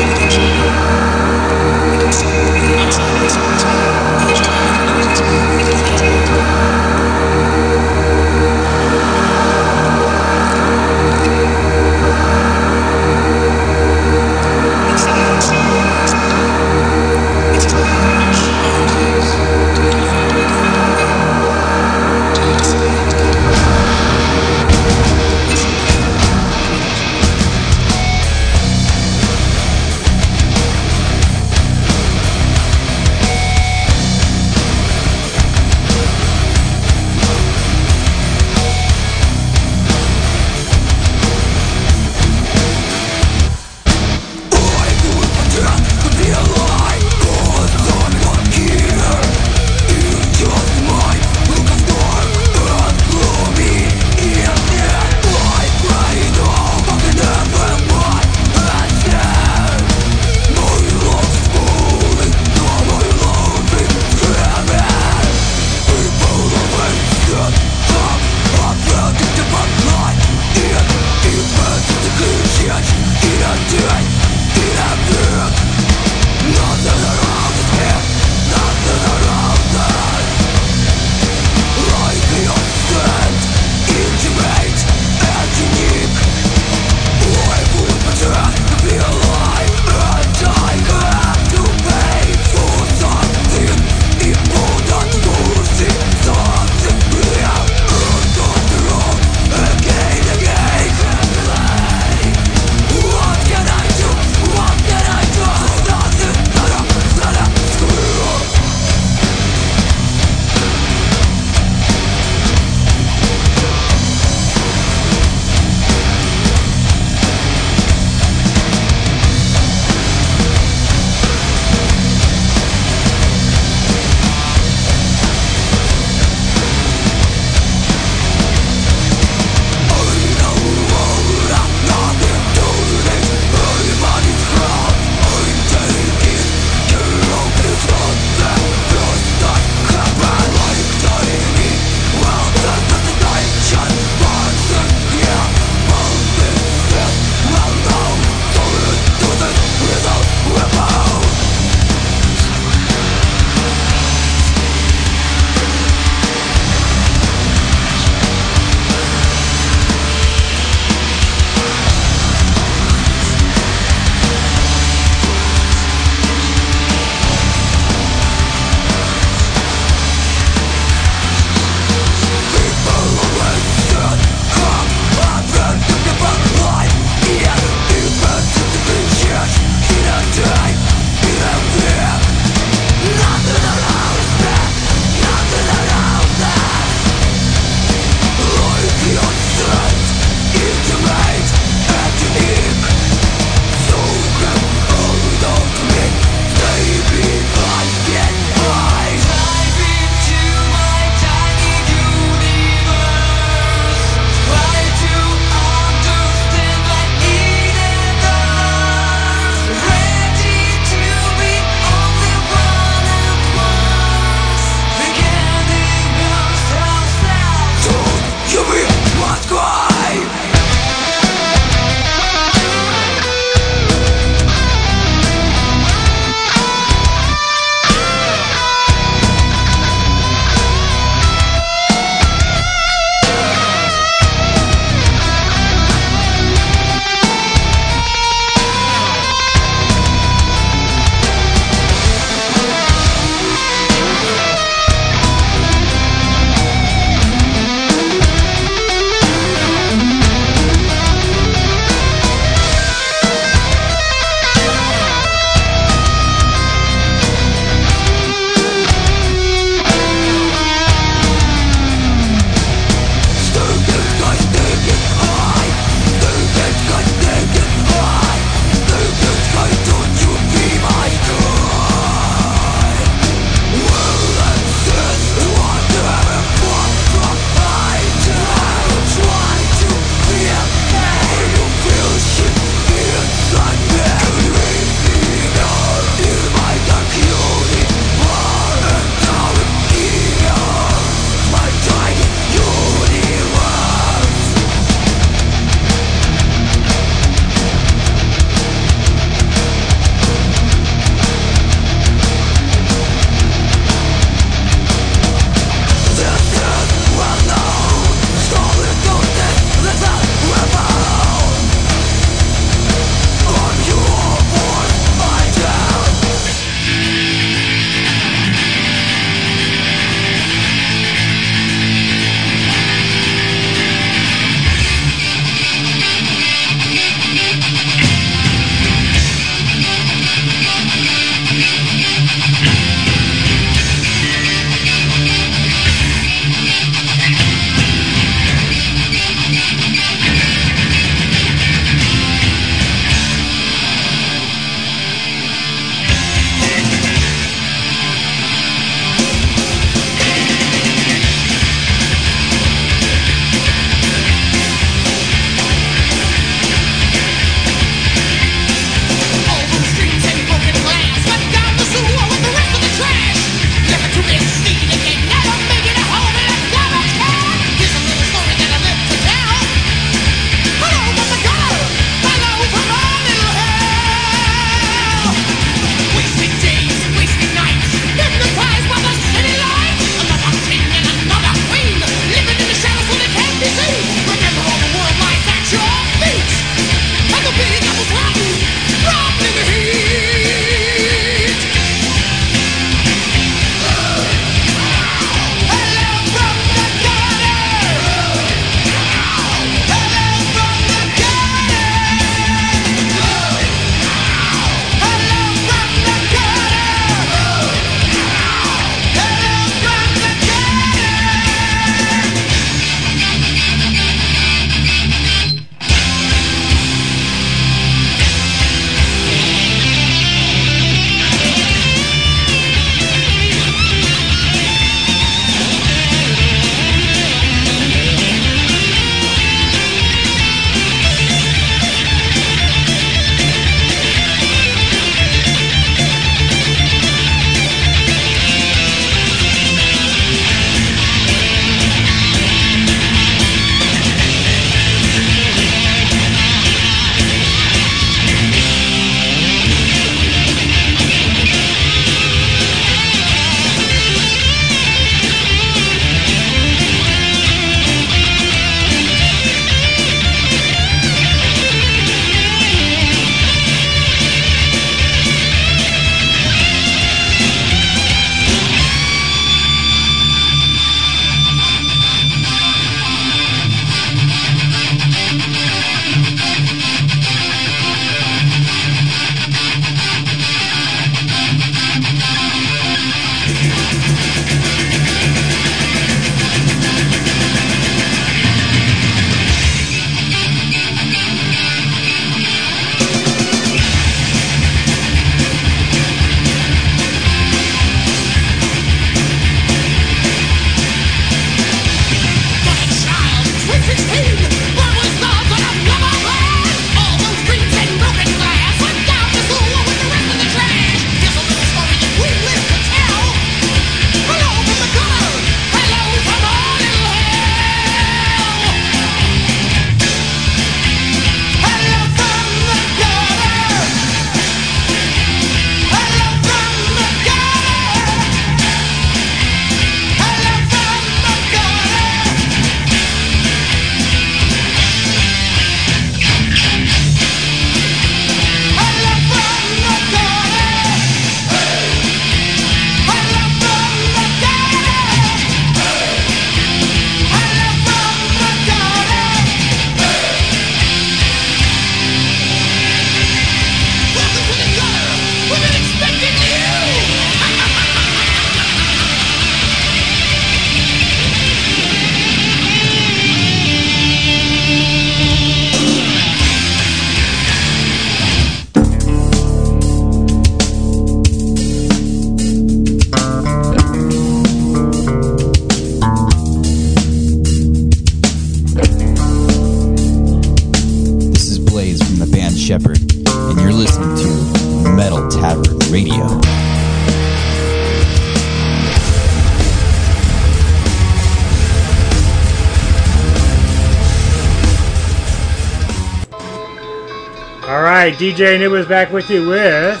DJ Anubis is back with you with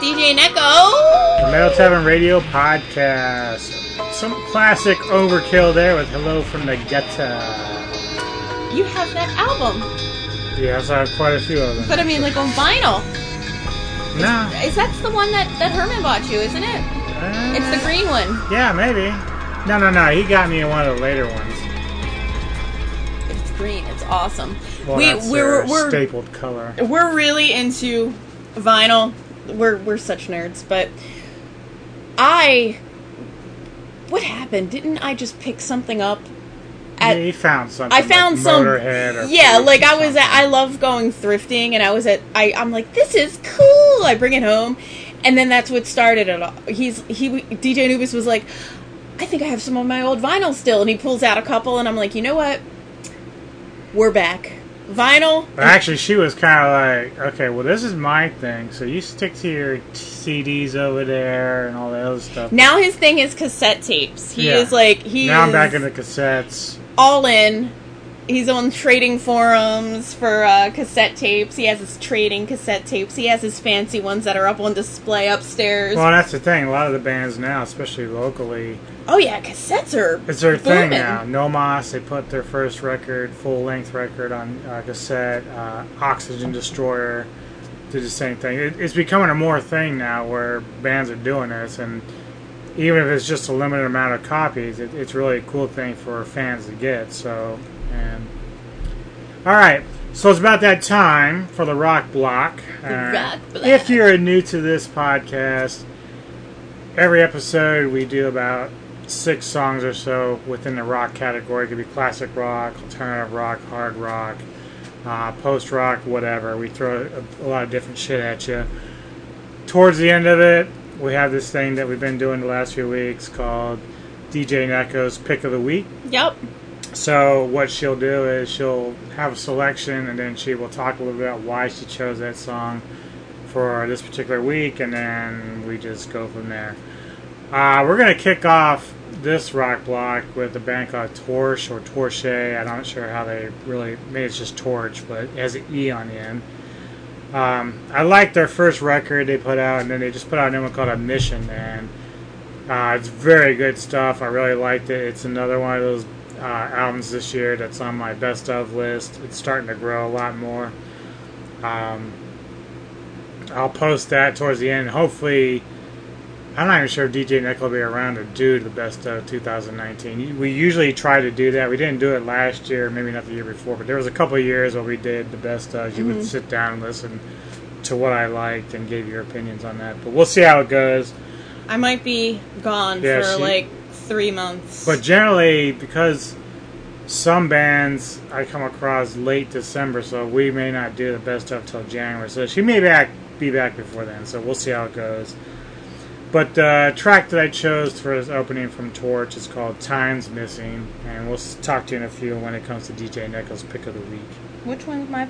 DJ Neko. the Metal Tavern Radio podcast. Some classic overkill there with "Hello from the Gutter." You have that album, Yes, I have quite a few of them. but I mean, like on vinyl. No, Is that's the one that that Herman bought you, isn't it? Uh, it's the green one. yeah, maybe. No, no, no. He got me one of the later ones. It's green. It's awesome. Well, we we're we're stapled color. we're really into vinyl. We're we're such nerds, but I what happened? Didn't I just pick something up? At, he found something. I found like some yeah, like I was at I love going thrifting and I was at I I'm like this is cool. I bring it home, and then that's what started it. all. He's he DJ Anubis was like, I think I have some of my old vinyl still, and he pulls out a couple, and I'm like, you know what? We're back. Vinyl. But actually, she was kind of like, okay, well, this is my thing, so you stick to your t- CDs over there and all that other stuff. Now his thing is cassette tapes. He Yeah. is like he now I'm back into cassettes. all in. He's on trading forums for uh, cassette tapes. He has his trading cassette tapes. He has his fancy ones that are up on display upstairs. Well, that's the thing. A lot of the bands now, especially locally, oh yeah, cassettes are it's their thing now. Nomos, they put their first record, full length record, on uh, cassette. Uh, Oxygen Destroyer did the same thing. It, it's becoming a more thing now where bands are doing this, and even if it's just a limited amount of copies, it, it's really a cool thing for fans to get. So, and all right. So it's about that time for the rock block. Uh, rock block. If you're new to this podcast, every episode we do about six songs or so within the rock category. It could be classic rock, alternative rock, hard rock, uh, post rock, whatever. We throw a, a lot of different shit at you. Towards the end of it, we have this thing that we've been doing the last few weeks called DJ Neko's Pick of the Week. Yep. So what she'll do is she'll have a selection, and then she will talk a little bit about why she chose that song for this particular week, and then we just go from there. Uh, we're gonna kick off this rock block with a band called Torch or Torche. I'm not sure how they really. Maybe it's just Torch, but it has an E on the end. Um, I liked their first record they put out, and then they just put out a new one called Admission, and uh, it's very good stuff. I really liked it. It's another one of those uh, albums this year that's on my best of list. It's starting to grow a lot more. Um, I'll post that towards the end. Hopefully, I'm not even sure if DJ Neko will be around to do the best of 2019. We usually try to do that. We didn't do it last year, maybe not the year before, but there was a couple of years where we did the best of. You Mhm. would sit down and listen to what I liked and gave your opinions on that. But we'll see how it goes. I might be gone Yeah, for she- like three months. But generally, because some bands I come across late December, so we may not do the best of till January. So she may back be back before then. So we'll see how it goes. But the track that I chose for this opening from Torch is called "Time's Missing," and we'll talk to you in a few when it comes to DJ Neko's pick of the week. Which one's my?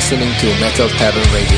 Listening to Metal Tavern Radio.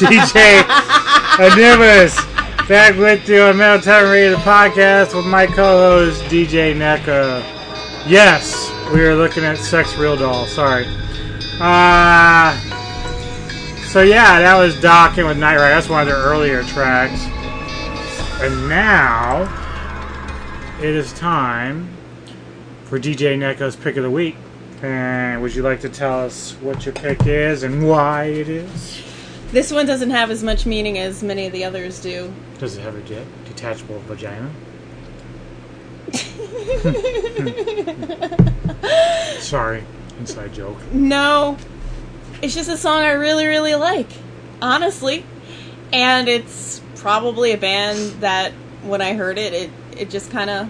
DJ Anubis back with you on Metal Tavern Radio podcast with my co-host DJ Neko. Yes, we are looking at Sex Real Doll. Sorry. Uh, so yeah, that was Docking with Night Ride. That's one of their earlier tracks. And now it is time for DJ Neko's pick of the week. And would you like to tell us what your pick is and why it is? This one doesn't have as much meaning as many of the others do. Does it have a jet detachable vagina? Sorry, inside joke. No, it's just a song I really, really like, honestly. And it's probably a band that when I heard it, it, it just kind of,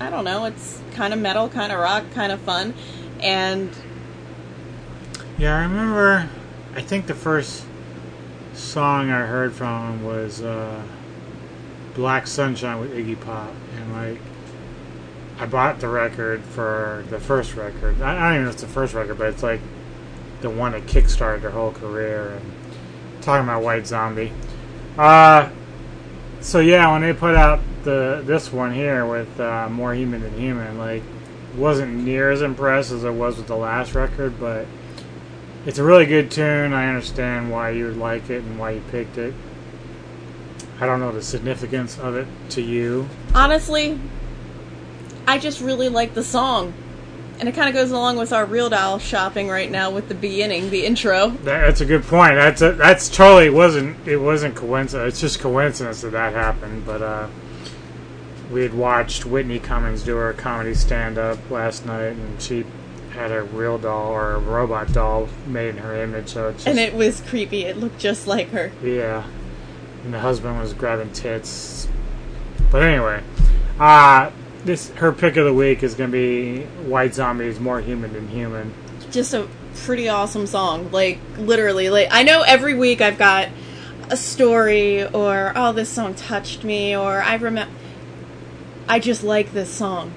I don't know, it's kind of metal, kind of rock, kind of fun. And Yeah, I remember. I think the first song I heard from him was uh, "Black Sunshine" with Iggy Pop, and like I bought the record for the first record. I, I don't even know if it's the first record, but it's like the one that kickstarted their whole career. And talking about White Zombie. Uh, so yeah, when they put out the this one here with uh, more human than human, like wasn't near as impressed as it was with the last record, but it's a really good tune. I understand why you like it and why you picked it. I don't know the significance of it to you. Honestly, I just really like the song. And it kind of goes along with our Real Doll shopping right now with the beginning, the intro. That's a good point. That's a, that's totally wasn't it wasn't coincidence. It's just coincidence that that happened. But uh, we had watched Whitney Cummings do her comedy stand up last night, and she had a real doll or a robot doll made in her image. So it's just, And it was creepy. It looked just like her. yeah, and the husband was grabbing tits. But anyway, uh, this her pick of the week is gonna be White Zombies, more human than human. Just a pretty awesome song. Like, literally. Like, I know every week I've got a story or, oh, this song touched me or I remember. I just like this song.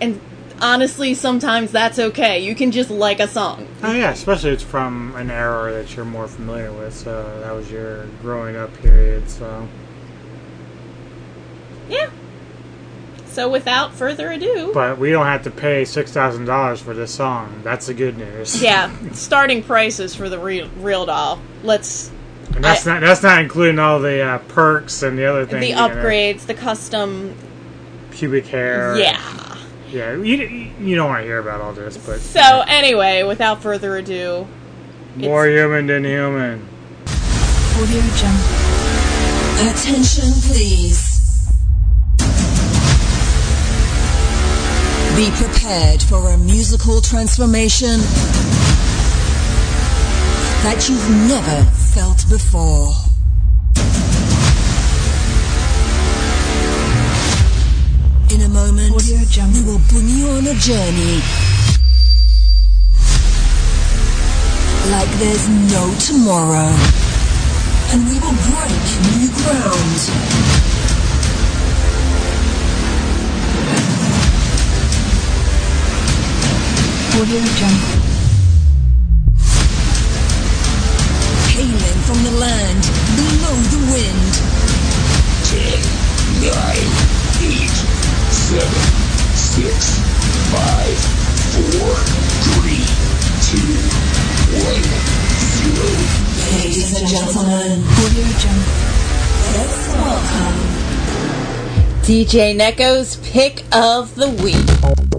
And honestly, sometimes that's okay. You can just like a song. Oh yeah, especially it's from an era that you're more familiar with. So that was your growing up period. So Yeah. So without further ado, but we don't have to pay six thousand dollars for this song. That's the good news. yeah, starting prices for the real, real doll. Let's and that's not that's not including all the uh, perks and the other things. the you know, upgrades, the custom. pubic hair. Yeah. Yeah. You you don't want to hear about all this, but So anyway, without further ado, more human than human. Audio Jungle. Attention, please. Be prepared for a musical transformation that you've never felt before. In a moment, we will bring you on a journey like there's no tomorrow. And we will break new ground. Audio Jungle. Hailing from the land below the wind. Ten, nine, seven, six, five, four, three, two, one, zero. Ladies and gentlemen, Audio Jungle. Let's welcome DJ Neko's pick of the week.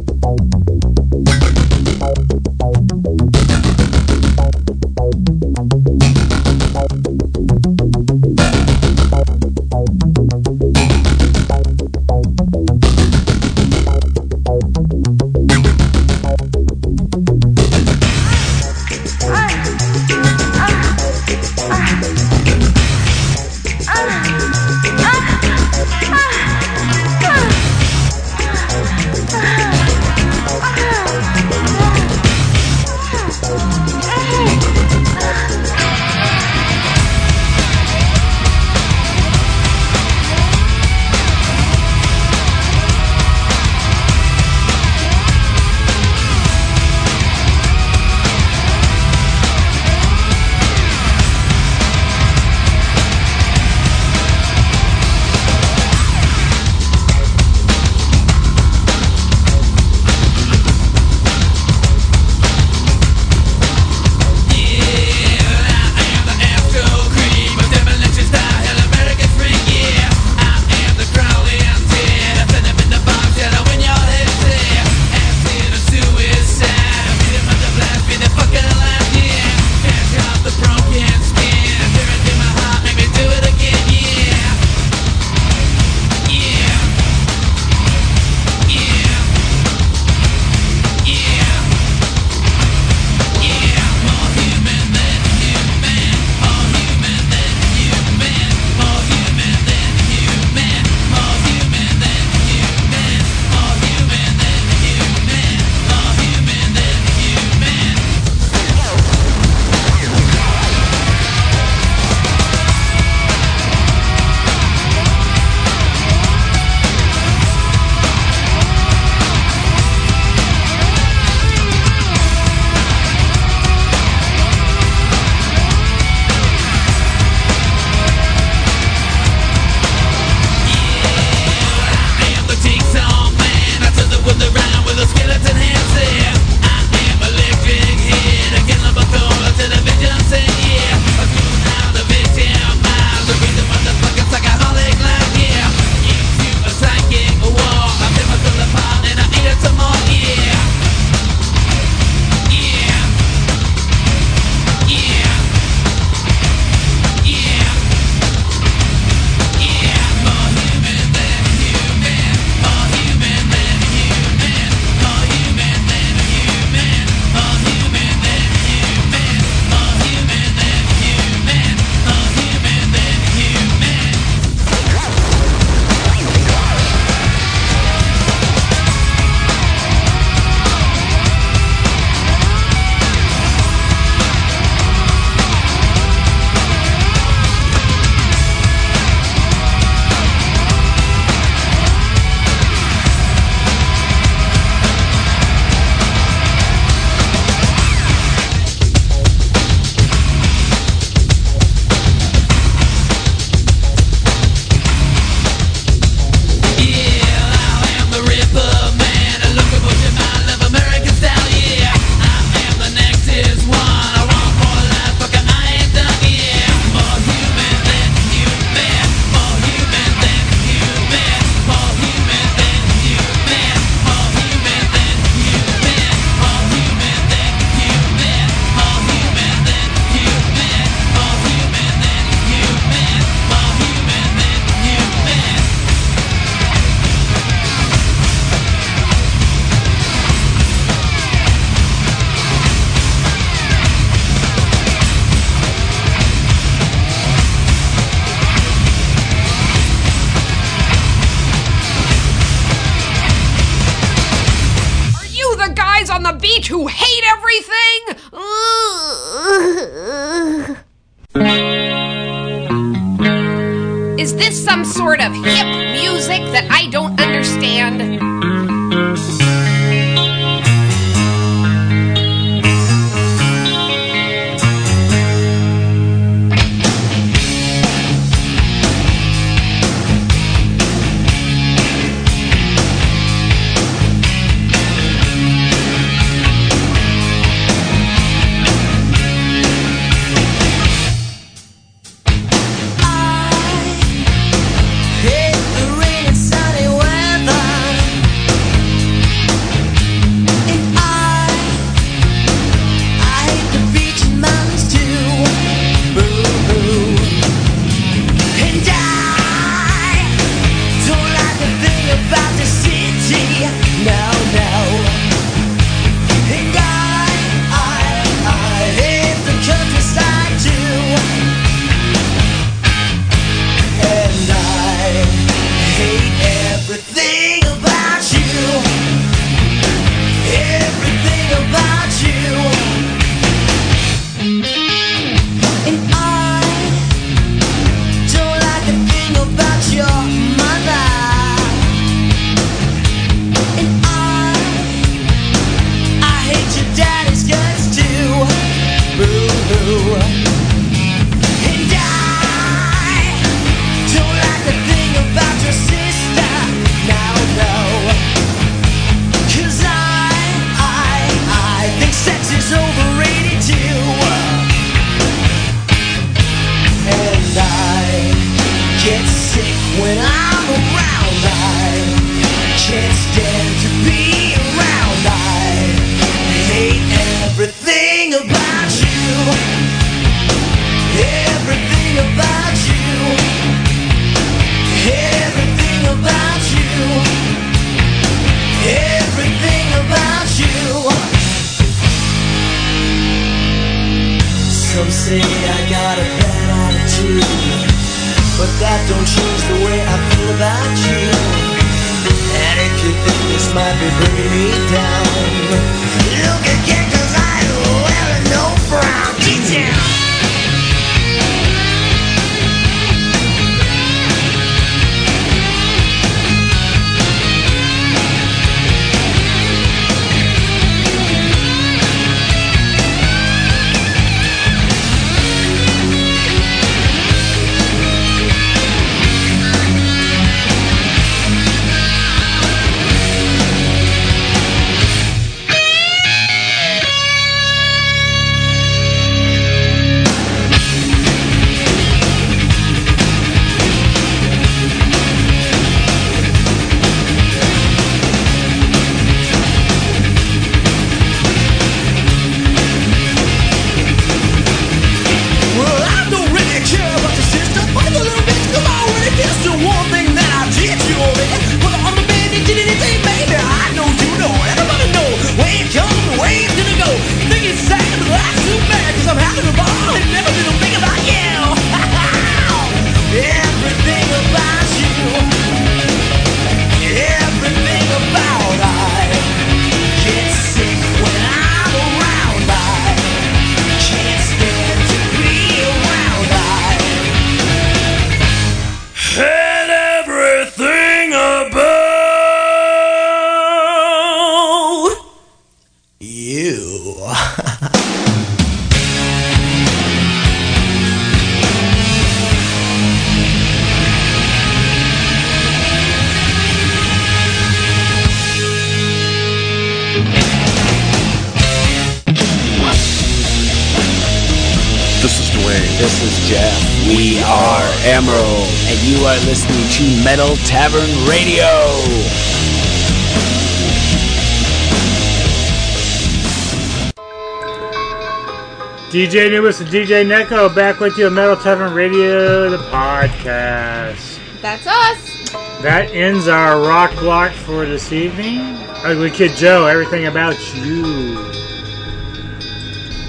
DJ Anubis and DJ Neko back with you on Metal Tavern Radio, the podcast. That's us. That ends our rock block for this evening. Ugly Kid Joe, everything about you.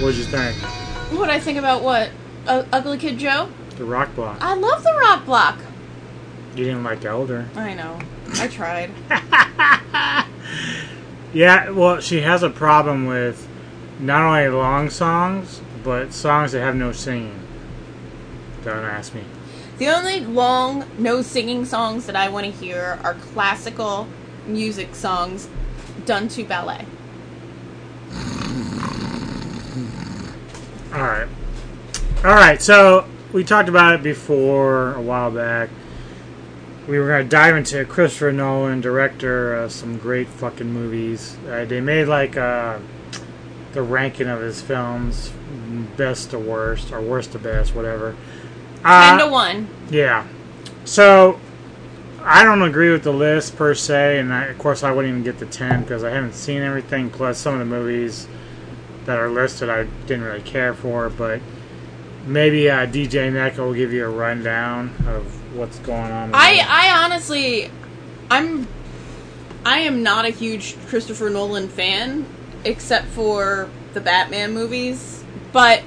What did you think? What I think about what? Ugly Kid Joe? The rock block. I love the rock block. You didn't like Elder. I know. I tried. yeah, well, she has a problem with not only long songs, but songs that have no singing. Don't ask me. The only long, no singing songs that I want to hear are classical music songs done to ballet. All right. All right, so we talked about it before a while back. We were going to dive into Christopher Nolan, director of some great fucking movies. Uh, they made like a. Uh, the ranking of his films, best to worst, or worst to best, whatever. Uh, Ten to one. Yeah. So I don't agree with the list per se, and I, of course I wouldn't even get the ten because I haven't seen everything. Plus, some of the movies that are listed I didn't really care for, but maybe uh, DJ Neko will give you a rundown of what's going on. I. I honestly, I'm, I am not a huge Christopher Nolan fan, except for the Batman movies. But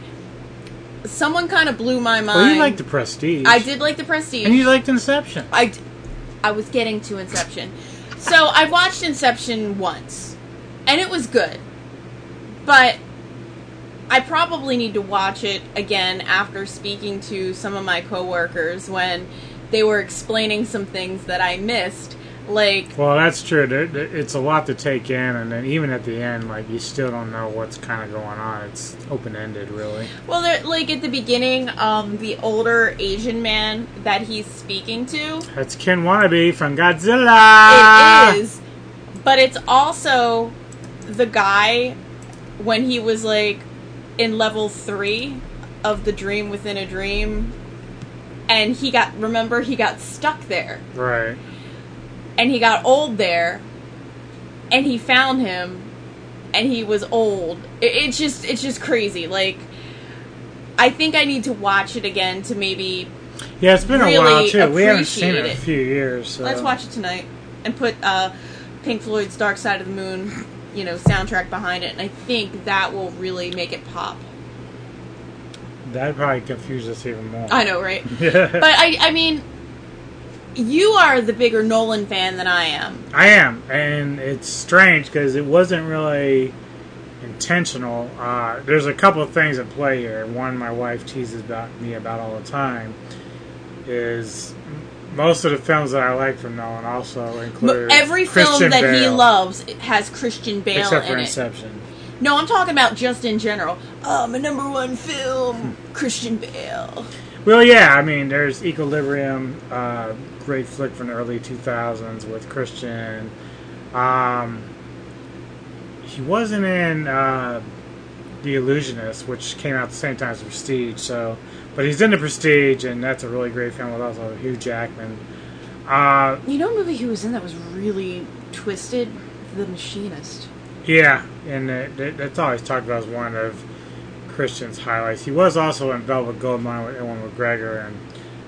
someone kind of blew my mind. well, you like the Prestige. I did like the Prestige. and you liked Inception. I, d- I was getting to Inception. So I watched Inception once, and it was good. But I probably need to watch it again after speaking to some of my coworkers when they were explaining some things that I missed. Like, Well, that's true. It's a lot to take in, and then even at the end, like you still don't know what's kind of going on. It's open ended, really. well, like at the beginning, um, the older Asian man that he's speaking to, That's Ken Watanabe from Godzilla. It is, but it's also the guy when he was like in level three of the dream within a dream, and he got remember he got stuck there, Right. And he got old there, and he found him, and he was old. It, it's just it's just crazy. Like, I think I need to watch it again to maybe Yeah, it's been a while too. We haven't seen it in a few years. So. Let's watch it tonight and put uh, Pink Floyd's "Dark Side of the Moon," you know, soundtrack behind it, and I think that will really make it pop. That'd probably confuse us even more. I know, right? Yeah. But I, I mean, you are the bigger Nolan fan than I am. I am, and it's strange because it wasn't really intentional. Uh, there's a couple of things at play here. One, my wife teases about me about all the time is most of the films that I like from Nolan also But include every Christian film that he loves has Christian Bale except for in it. Inception. No, I'm talking about just in general. Oh, my number one film, Christian Bale. Well, yeah, I mean, there's Equilibrium, uh, great flick from the early 2000s with Christian. Um, he wasn't in uh, The Illusionist, which came out the same time as Prestige, so, but he's in The Prestige, and that's a really great film with also Hugh Jackman. Uh, You know, a movie he was in that was really twisted. The Machinist. yeah, and that, that- that's always talked about as one of Christian's highlights. He was also in Velvet Goldmine with Ewan McGregor, and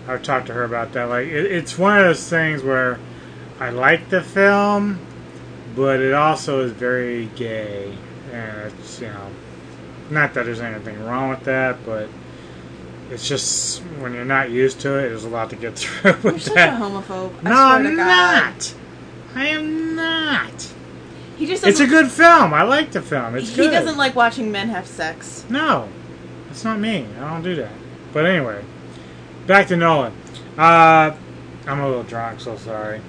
I've talked to her about that. Like, it, it's one of those things where I like the film, but it also is very gay, and it's you know, not that there's anything wrong with that, but it's just when you're not used to it, there's a lot to get through with You're such that. a homophobe. No, I'm not. I am not. He just It's a good film. I like the film. It's he good. He doesn't like watching men have sex. No, that's not me. I don't do that. But anyway, back to Nolan. Uh, I'm a little drunk, so sorry.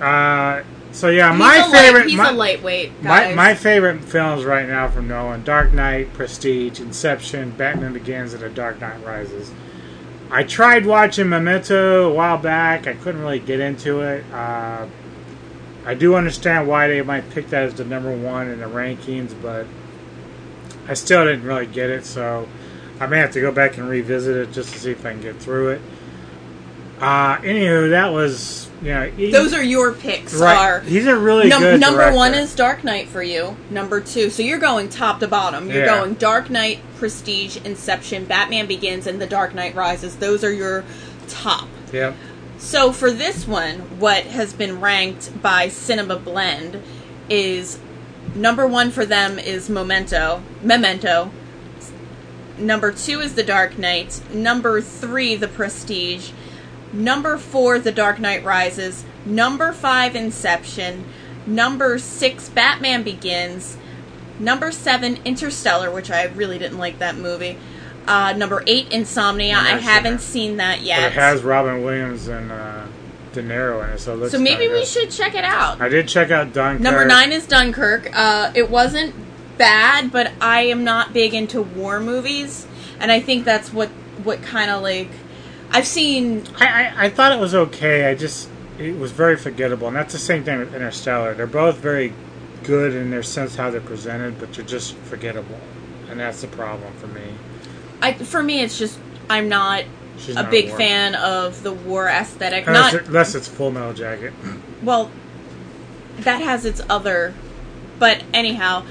Uh, so yeah, He's my a light- favorite. he's my, a lightweight, My guys. my favorite films right now from Nolan: Dark Knight, Prestige, Inception, Batman Begins, and The Dark Knight Rises. I tried watching Memento a while back. I couldn't really get into it. Uh, I do understand why they might pick that as the number one in the rankings, but I still didn't really get it. So I may have to go back and revisit it just to see if I can get through it. Uh, anywho, that was you know he- Those are your picks. Right. These are He's a really Num- good number director. one is Dark Knight for you. Number two, so you're going top to bottom. You're Yeah. going Dark Knight, Prestige, Inception, Batman Begins, and The Dark Knight Rises. Those are your top. Yep. So for this one, what has been ranked by Cinema Blend is number one for them is Memento. Memento. Number two is The Dark Knight. Number three, The Prestige. Number four, The Dark Knight Rises. Number five, Inception. Number six, Batman Begins. Number seven, Interstellar, which I really didn't like that movie. Uh, number eight, Insomnia. I I've seen haven't it. seen that But yet. it has Robin Williams and uh, De Niro in it, so so maybe we should check it out. I did check out Dunkirk. Number nine is Dunkirk. Uh, it wasn't bad, but I am not big into war movies, and I think that's what what kind of like I've seen. I, I I thought it was okay. I just it was very forgettable, and that's the same thing with Interstellar. They're both very good in their sense how they're presented, but they're just forgettable, and that's the problem for me. I for me, it's just I'm not She's a not big war- fan of the war aesthetic. Unless, Not it- unless it's Full Metal Jacket. well, that has its other. But anyhow,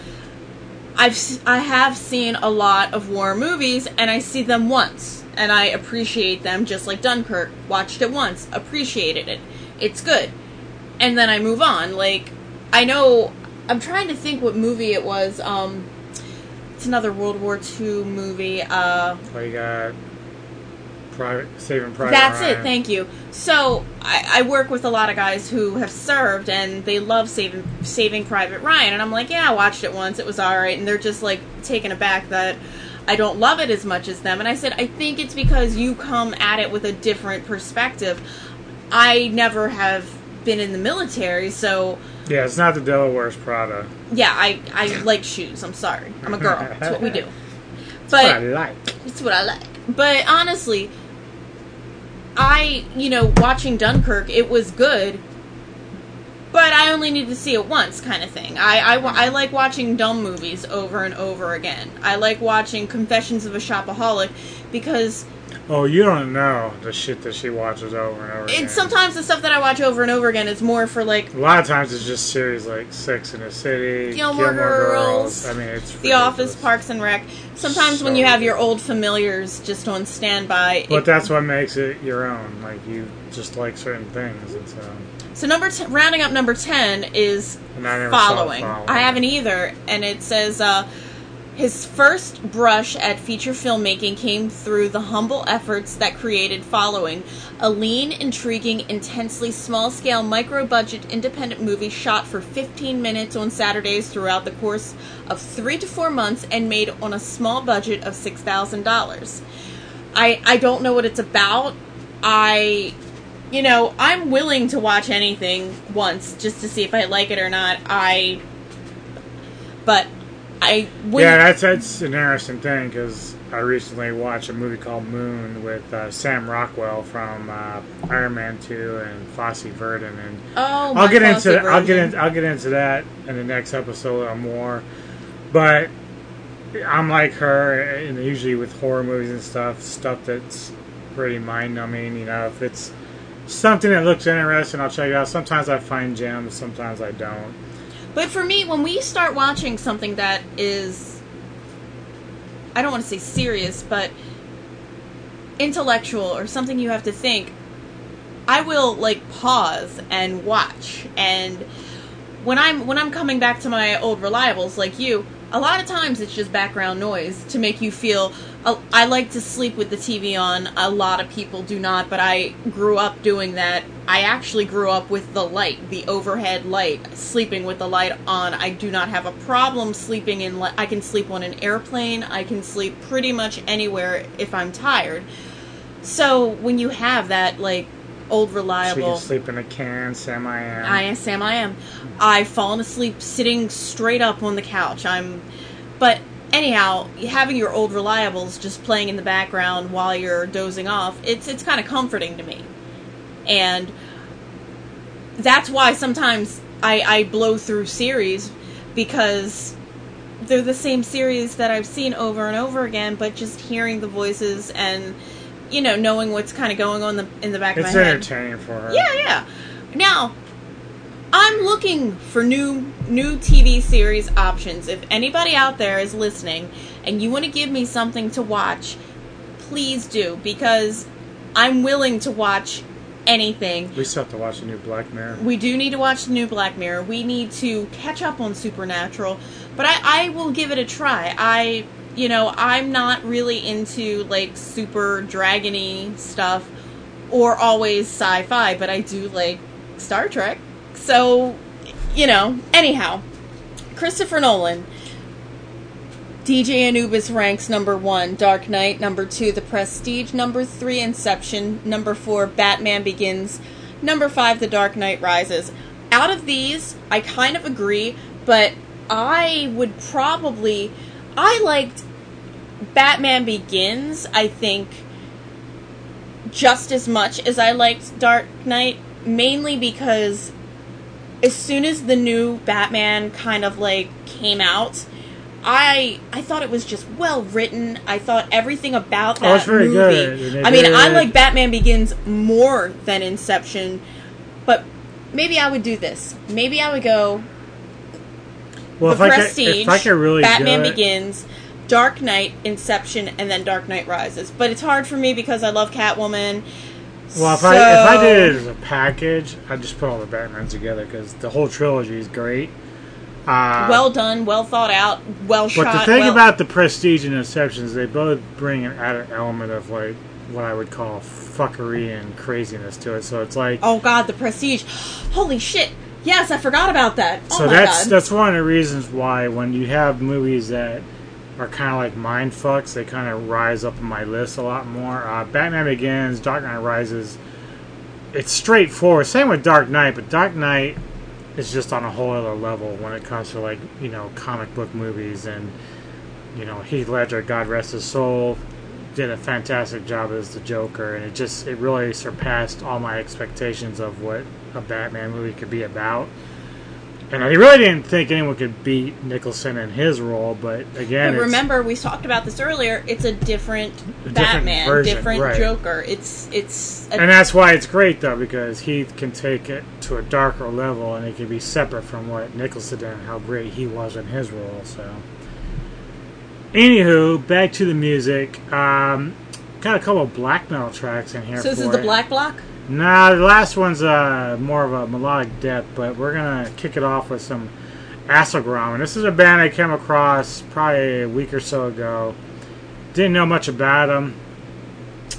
I've I have seen a lot of war movies, and I see them once, and I appreciate them just like Dunkirk. Watched it once, appreciated it. It's good, and then I move on. Like I know I'm trying to think what movie it was. Um, it's another World War II movie. Uh, Well, you got Private Saving Private. that's Ryan. it. Thank you. So I, I work with a lot of guys who have served, and they love Saving Saving Private Ryan, and I'm like, yeah, I watched it once. It was all right, and they're just like taken aback that I don't love it as much as them. And I said, I think it's because you come at it with a different perspective. I never have been in the military, so Yeah, it's not the Devil Wears Prada. yeah, I I like shoes. I'm sorry, I'm a girl. That's what we do. But what I like. it's what I like. But honestly, I, you know, watching Dunkirk, it was good, but I only need to see it once, kind of thing. I, I, I like watching dumb movies over and over again. I like watching Confessions of a Shopaholic because Oh, you don't know the shit that she watches over and over again. sometimes the stuff that I watch over and over again is more for like A lot of times it's just series like Sex in the City, Gilmore Girls, I mean, it's The Office, Parks and Rec. Sometimes when you have your old familiars just on standby, But it- that's what makes it your own. Like you just like certain things, and so So number t- rounding up number ten is And I following. Following. I haven't either, and it says uh, his first brush at feature filmmaking came through the humble efforts that created Following, a lean, intriguing, intensely small-scale, micro-budget independent movie shot for 15 minutes on Saturdays throughout the course of three to four months and made on a small budget of six thousand dollars. I I don't know what it's about. I you know, I'm willing to watch anything once just to see if I like it or not. I, but I yeah, that's that's an interesting thing because I recently watched a movie called Moon with uh, Sam Rockwell from uh, Iron Man Two and Fosse Verdon, and Oh, I'll get Fosse into I'll get Verdon. into I'll get into that in the next episode or more. But I'm like her, and usually with horror movies and stuff, stuff that's pretty mind numbing. You know, if it's something that looks interesting, I'll check it out. Sometimes I find gems, sometimes I don't. But for me, when we start watching something that is, I don't want to say serious, but intellectual or something you have to think, I will like pause and watch. And when I'm when I'm coming back to my old reliables like you, a lot of times it's just background noise to make you feel. uh, I like to sleep with the TV on. A lot of people do not, but I grew up doing that. I actually grew up with the light, the overhead light, sleeping with the light on. I do not have a problem sleeping in. Li- I can sleep on an airplane. I can sleep pretty much anywhere if I'm tired. So when you have that like old So you reliable. sleep in a can, Sam I am. I am Sam. I am. I've fallen asleep sitting straight up on the couch. I'm, but anyhow, having your old reliables just playing in the background while you're dozing off, it's it's kind of comforting to me, and that's why sometimes I I blow through series because they're the same series that I've seen over and over again, but just hearing the voices and you know knowing what's kind of going on the, in the back It's of my head. It's entertaining for her. Yeah, yeah. Now, I'm looking for new new TV series options. If anybody out there is listening and you want to give me something to watch, please do because I'm willing to watch anything. We still have to watch the new Black Mirror. We do need to watch the new Black Mirror. We need to catch up on Supernatural, but I, I will give it a try. I, you know, I'm not really into like super dragony stuff or always sci-fi, but I do like Star Trek. So, you know, anyhow, Christopher Nolan. DJ Anubis ranks number one, Dark Knight, number two, The Prestige, number three, Inception, number four, Batman Begins, number five, The Dark Knight Rises. Out of these, I kind of agree, but I would probably. I liked Batman Begins, I think, just as much as I liked Dark Knight, mainly because as soon as the new Batman kind of like came out, I I thought it was just well written. I thought everything about that Oh, it's very movie. good. I mean, I did- like Batman Begins more than Inception, but maybe I would do this. Maybe I would go Well, The if I, could, Prestige, if I could really Batman Begins, Dark Knight, Inception, and then Dark Knight Rises. But it's hard for me because I love Catwoman. Well, if I if I did it as a package, I'd just put all the Batmans together because the whole trilogy is great. Uh, well done, well thought out, well but shot. But the thing well- about the Prestige and Inception is they both bring an added element of like what I would call fuckery and craziness to it. So it's like oh god, the Prestige! Holy shit! Yes, I forgot about that. Oh so that's god. that's one of the reasons why when you have movies that are kind of like mind fucks, they kind of rise up on my list a lot more. Uh, Batman Begins, Dark Knight Rises. It's straightforward. Same with Dark Knight, but Dark Knight is just on a whole other level when it comes to like you know comic book movies and you know Heath Ledger, God rest his soul, did a fantastic job as the Joker, and it just it really surpassed all my expectations of what a Batman movie could be about. And I really didn't think anyone could beat Nicholson in his role, but again, But remember, we talked about this earlier. It's a different different Batman, version, different right. Joker. It's it's a, and that's why it's great though because Heath can take it to a darker level, and it can be separate from what Nicholson did and how great he was in his role. So, anywho, back to the music. Um, got a couple of black metal tracks in here. so. This is for the. Black Block. Nah, the last one's uh, more of a melodic death, but we're gonna kick it off with some Asagraum. And this is a band I came across probably a week or so ago. Didn't know much about them.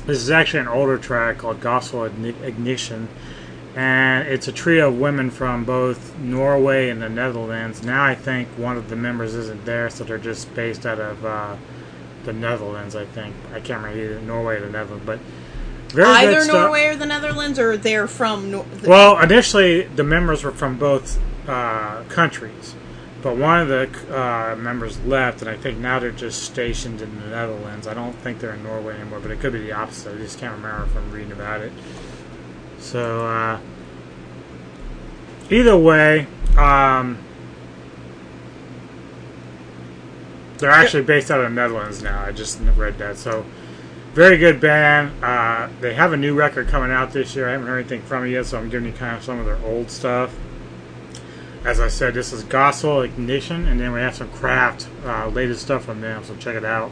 This is actually an older track called Gospel Ignition, and it's a trio of women from both Norway and the Netherlands. Now I think one of the members isn't there, so they're just based out of uh, the Netherlands. I think I can't remember either Norway or the Netherlands, but very Either. Norway or the Netherlands, or they're from. Nor- the- Well, initially the members were from both uh, countries, but one of the uh, members left, and I think now they're just stationed in the Netherlands. I don't think they're in Norway anymore, but it could be the opposite. I just can't remember from reading about it. So, uh, either way, um, they're actually based out of the Netherlands now. I just read that. So, very good band. Uh, they have a new record coming out this year. I haven't heard anything from it yet, so I'm giving you kind of some of their old stuff. As I said, this is Gospel Ignition, and then we have some Craft uh, latest stuff from them, so check it out.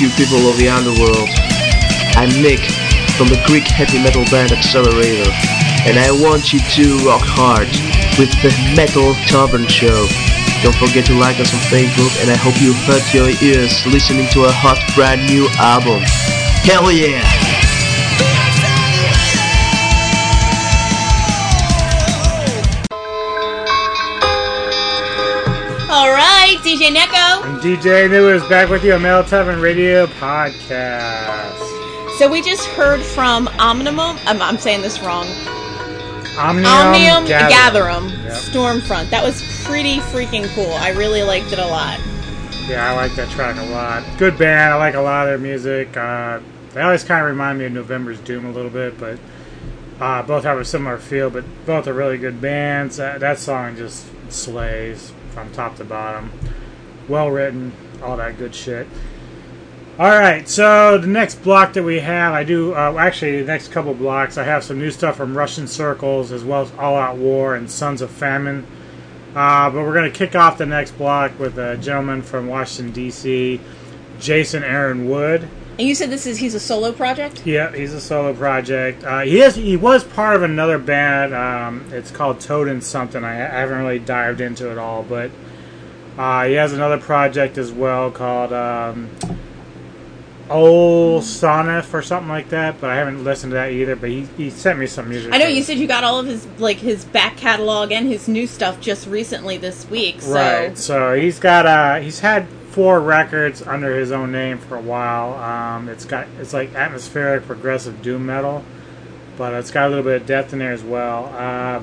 You people of the underworld. I'm Nick from the Greek heavy metal band Accelerator, and I want you to rock hard with the Metal Tavern Show. Don't forget to like us on Facebook, and I hope you hurt your ears listening to a hot brand new album. Hell yeah! DJ New is back with you on Metal Tavern Radio Podcast. So we just heard from Omnium. I'm, I'm saying this wrong. Omnium, Omnium Gatherum. Gatherum Yep. Stormfront. That was pretty freaking cool. I really liked it a lot. Yeah, I like that track a lot. Good band. I like a lot of their music. Uh, they always kind of remind me of November's Doom a little bit, but uh, both have a similar feel. But both are really good bands. Uh, that song just slays from top to bottom. Well written, all that good shit. All right, so the next block that we have, I do uh, actually the next couple blocks. I have some new stuff from Russian Circles as well as All Out War and Sons of Famine. Uh, but we're going to kick off the next block with a gentleman from Washington D.C., Jason Aaron Wood. And you said this is he's a solo project. Yeah, he's a solo project. Uh, he is he was part of another band. Um, it's called Toad and something. I, I haven't really dived into it all, but uh, he has another project as well called um, Old Sonif or something like that. But I haven't listened to that either. But he, he sent me some music. I know you said you got all of his like his back catalog and his new stuff just recently this week. So Right. So he's got uh he's had four records under his own name for a while. Um, it's got it's like atmospheric progressive doom metal, but it's got a little bit of depth in there as well. Uh,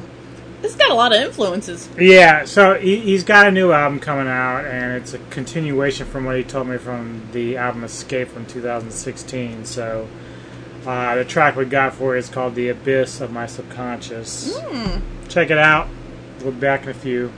this has got a lot of influences. yeah. So he, he's got a new album coming out, and it's a continuation from what he told me from the album Escape from 2016. So. Uh, the track we got for it is called "The Abyss of My Subconscious." Hmm. Check it out. We'll be back in a few.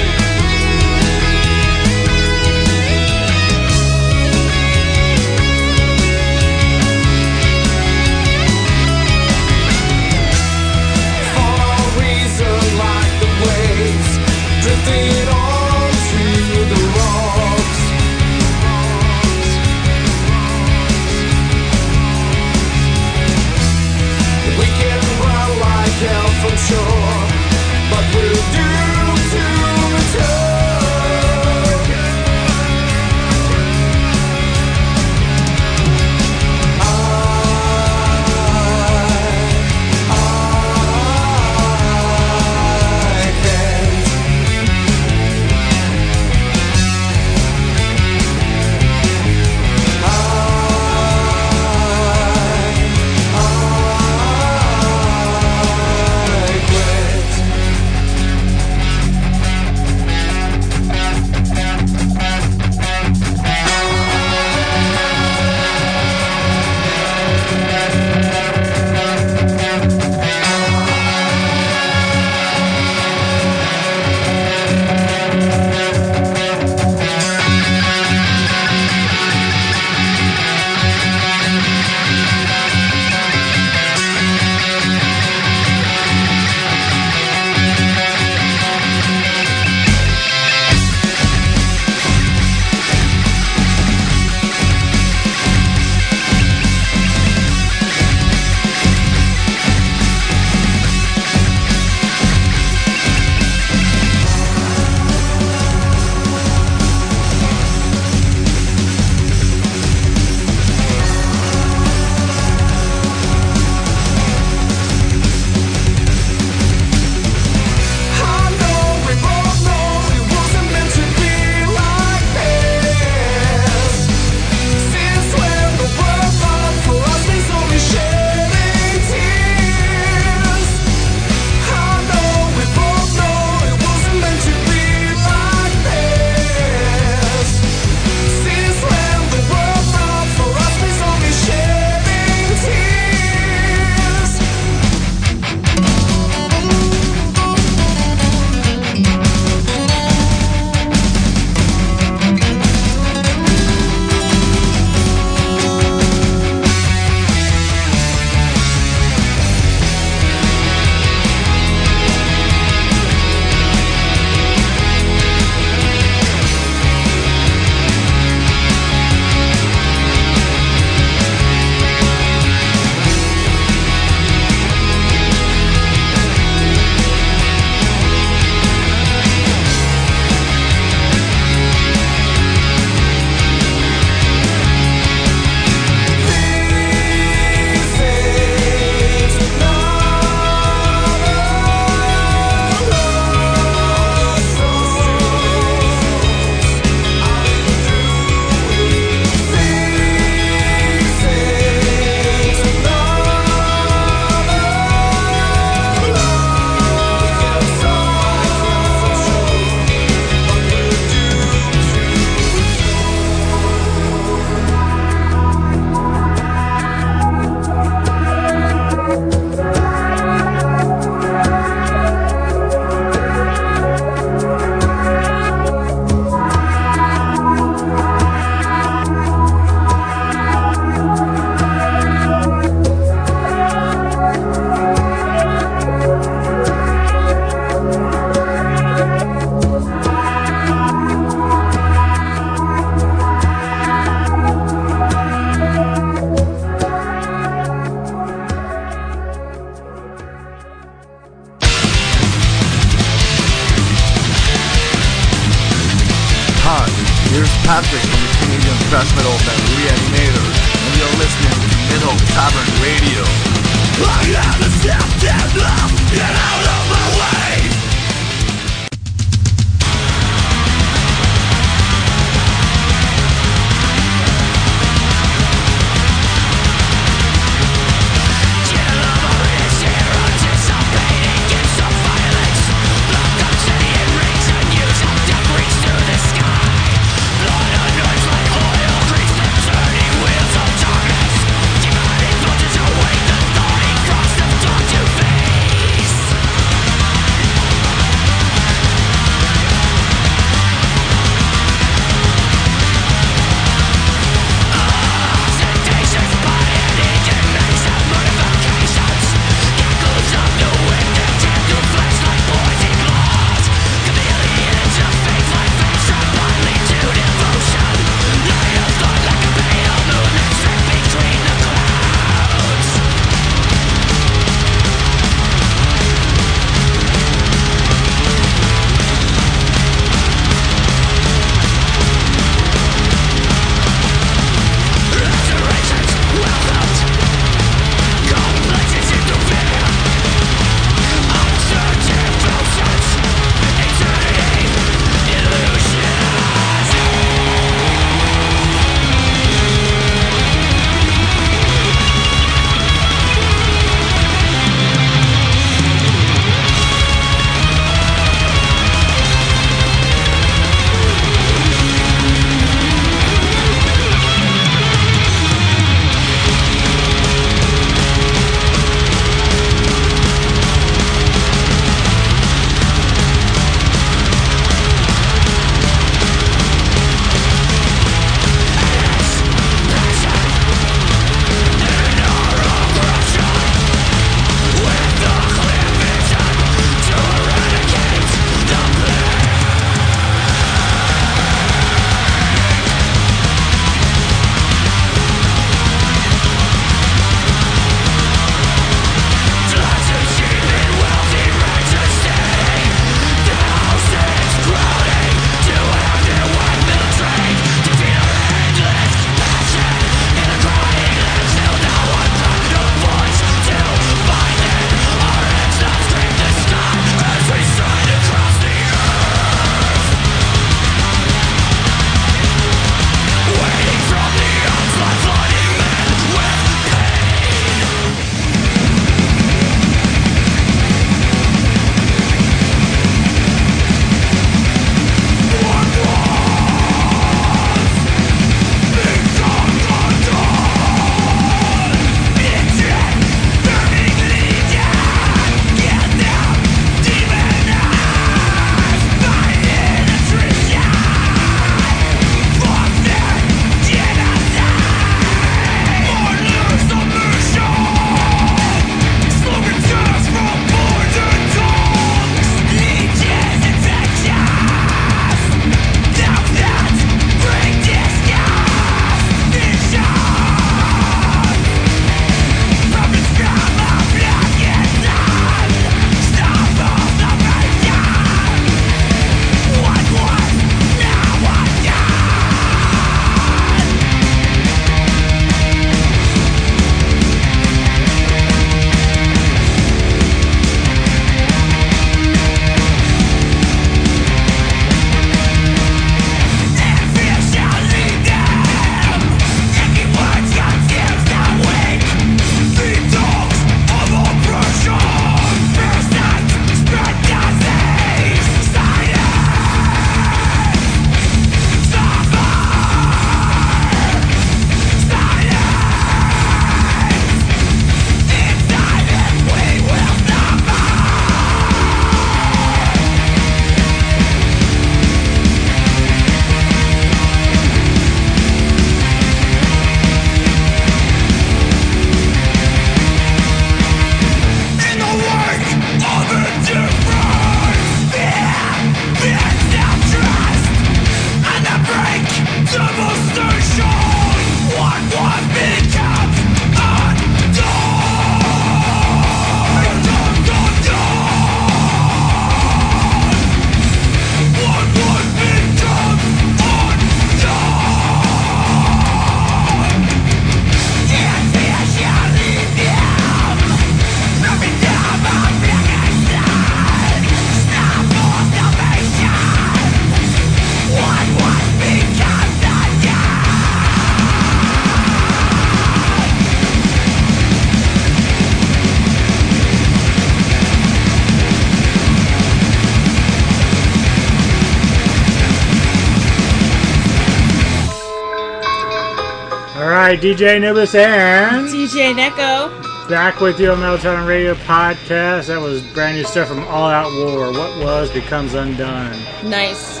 DJ Anubis and DJ Neko. back with you on Metal Tavern Radio podcast. That was brand new stuff from All Out War. What was becomes undone. Nice.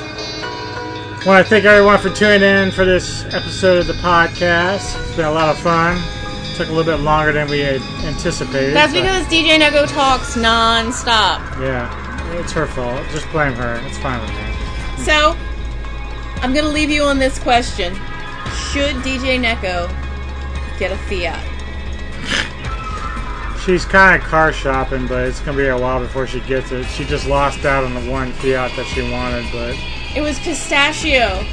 want to thank everyone for tuning in for this episode of the podcast. It's been a lot of fun. Took a little bit longer than we had anticipated. That's because DJ Neko talks non-stop. yeah, it's her fault. Just blame her. It's fine with me. So, I'm gonna leave you on this question: Should DJ Neko get a Fiat? She's kind of car shopping, but it's gonna be a while before she gets it. She just lost out on the one Fiat that she wanted, but It was pistachio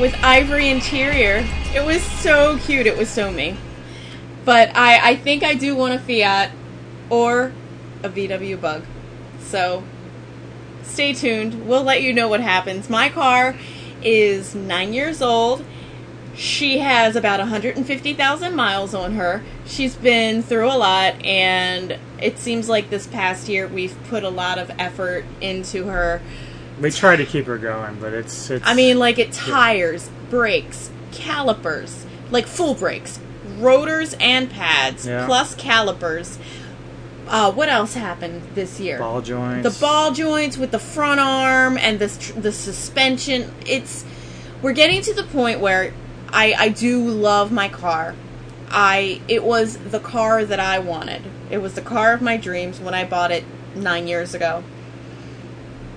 with ivory interior. It was so cute. It was so me. But I, I think I do want a Fiat or a VW Bug. So stay tuned. We'll let you know what happens. My car is nine years old. She has about 150,000 miles on her. She's been through a lot, and it seems like this past year we've put a lot of effort into her. we try to keep her going. But it's it's. I mean, like it tires, brakes, calipers, like full brakes, rotors and pads, Yeah. plus calipers. Uh, what else happened this year? ball joints. The ball joints with the front arm and the the suspension. It's we're getting to the point where I I do love my car. I it was the car that I wanted. It was the car of my dreams when I bought it 9 years ago.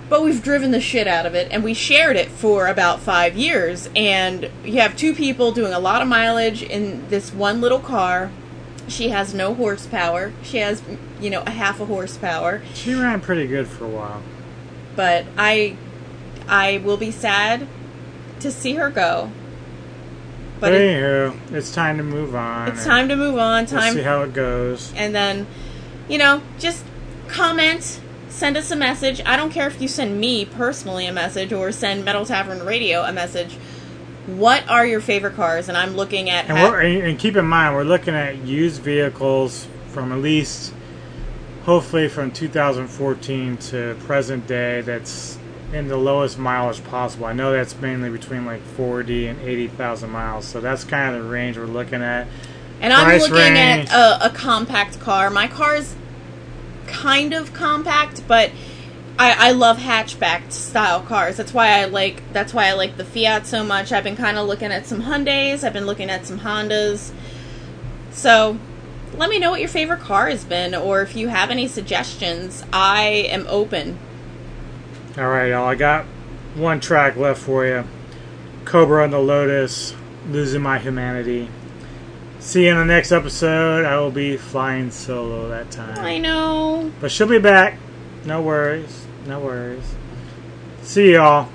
But we've driven the shit out of it and we shared it for about 5 years and you have two people doing a lot of mileage in this one little car. She has no horsepower. She has, you know, a half a horsepower She ran pretty good for a while. but I I will be sad to see her go. But, But it, anywho, it's time to move on. it's time to move on. We'll Time see how it goes. and then you know, just comment, send us a message. I don't care if you send me personally a message or send Metal Tavern Radio a message. What are your favorite cars? And I'm looking at And, and and keep in mind, we're looking at used vehicles from at least, hopefully, from 2014 to present day. That's in the lowest mileage possible. I know that's mainly between like 40 and 80,000 miles. So that's kind of the range we're looking at. And I'm looking range. at a, a compact car. My car's kind of compact, but I, I love hatchback style cars. That's why I like that's why I like the Fiat so much. I've been kind of looking at some Hyundai's. I've been looking at some Hondas. So, let me know what your favorite car has been, or if you have any suggestions. I am open. All right, y'all. I got one track left for you. Cobra and the Lotus, losing my humanity. See you in the next episode. I will be flying solo that time. I know. But she'll be back. No worries. No worries. See y'all.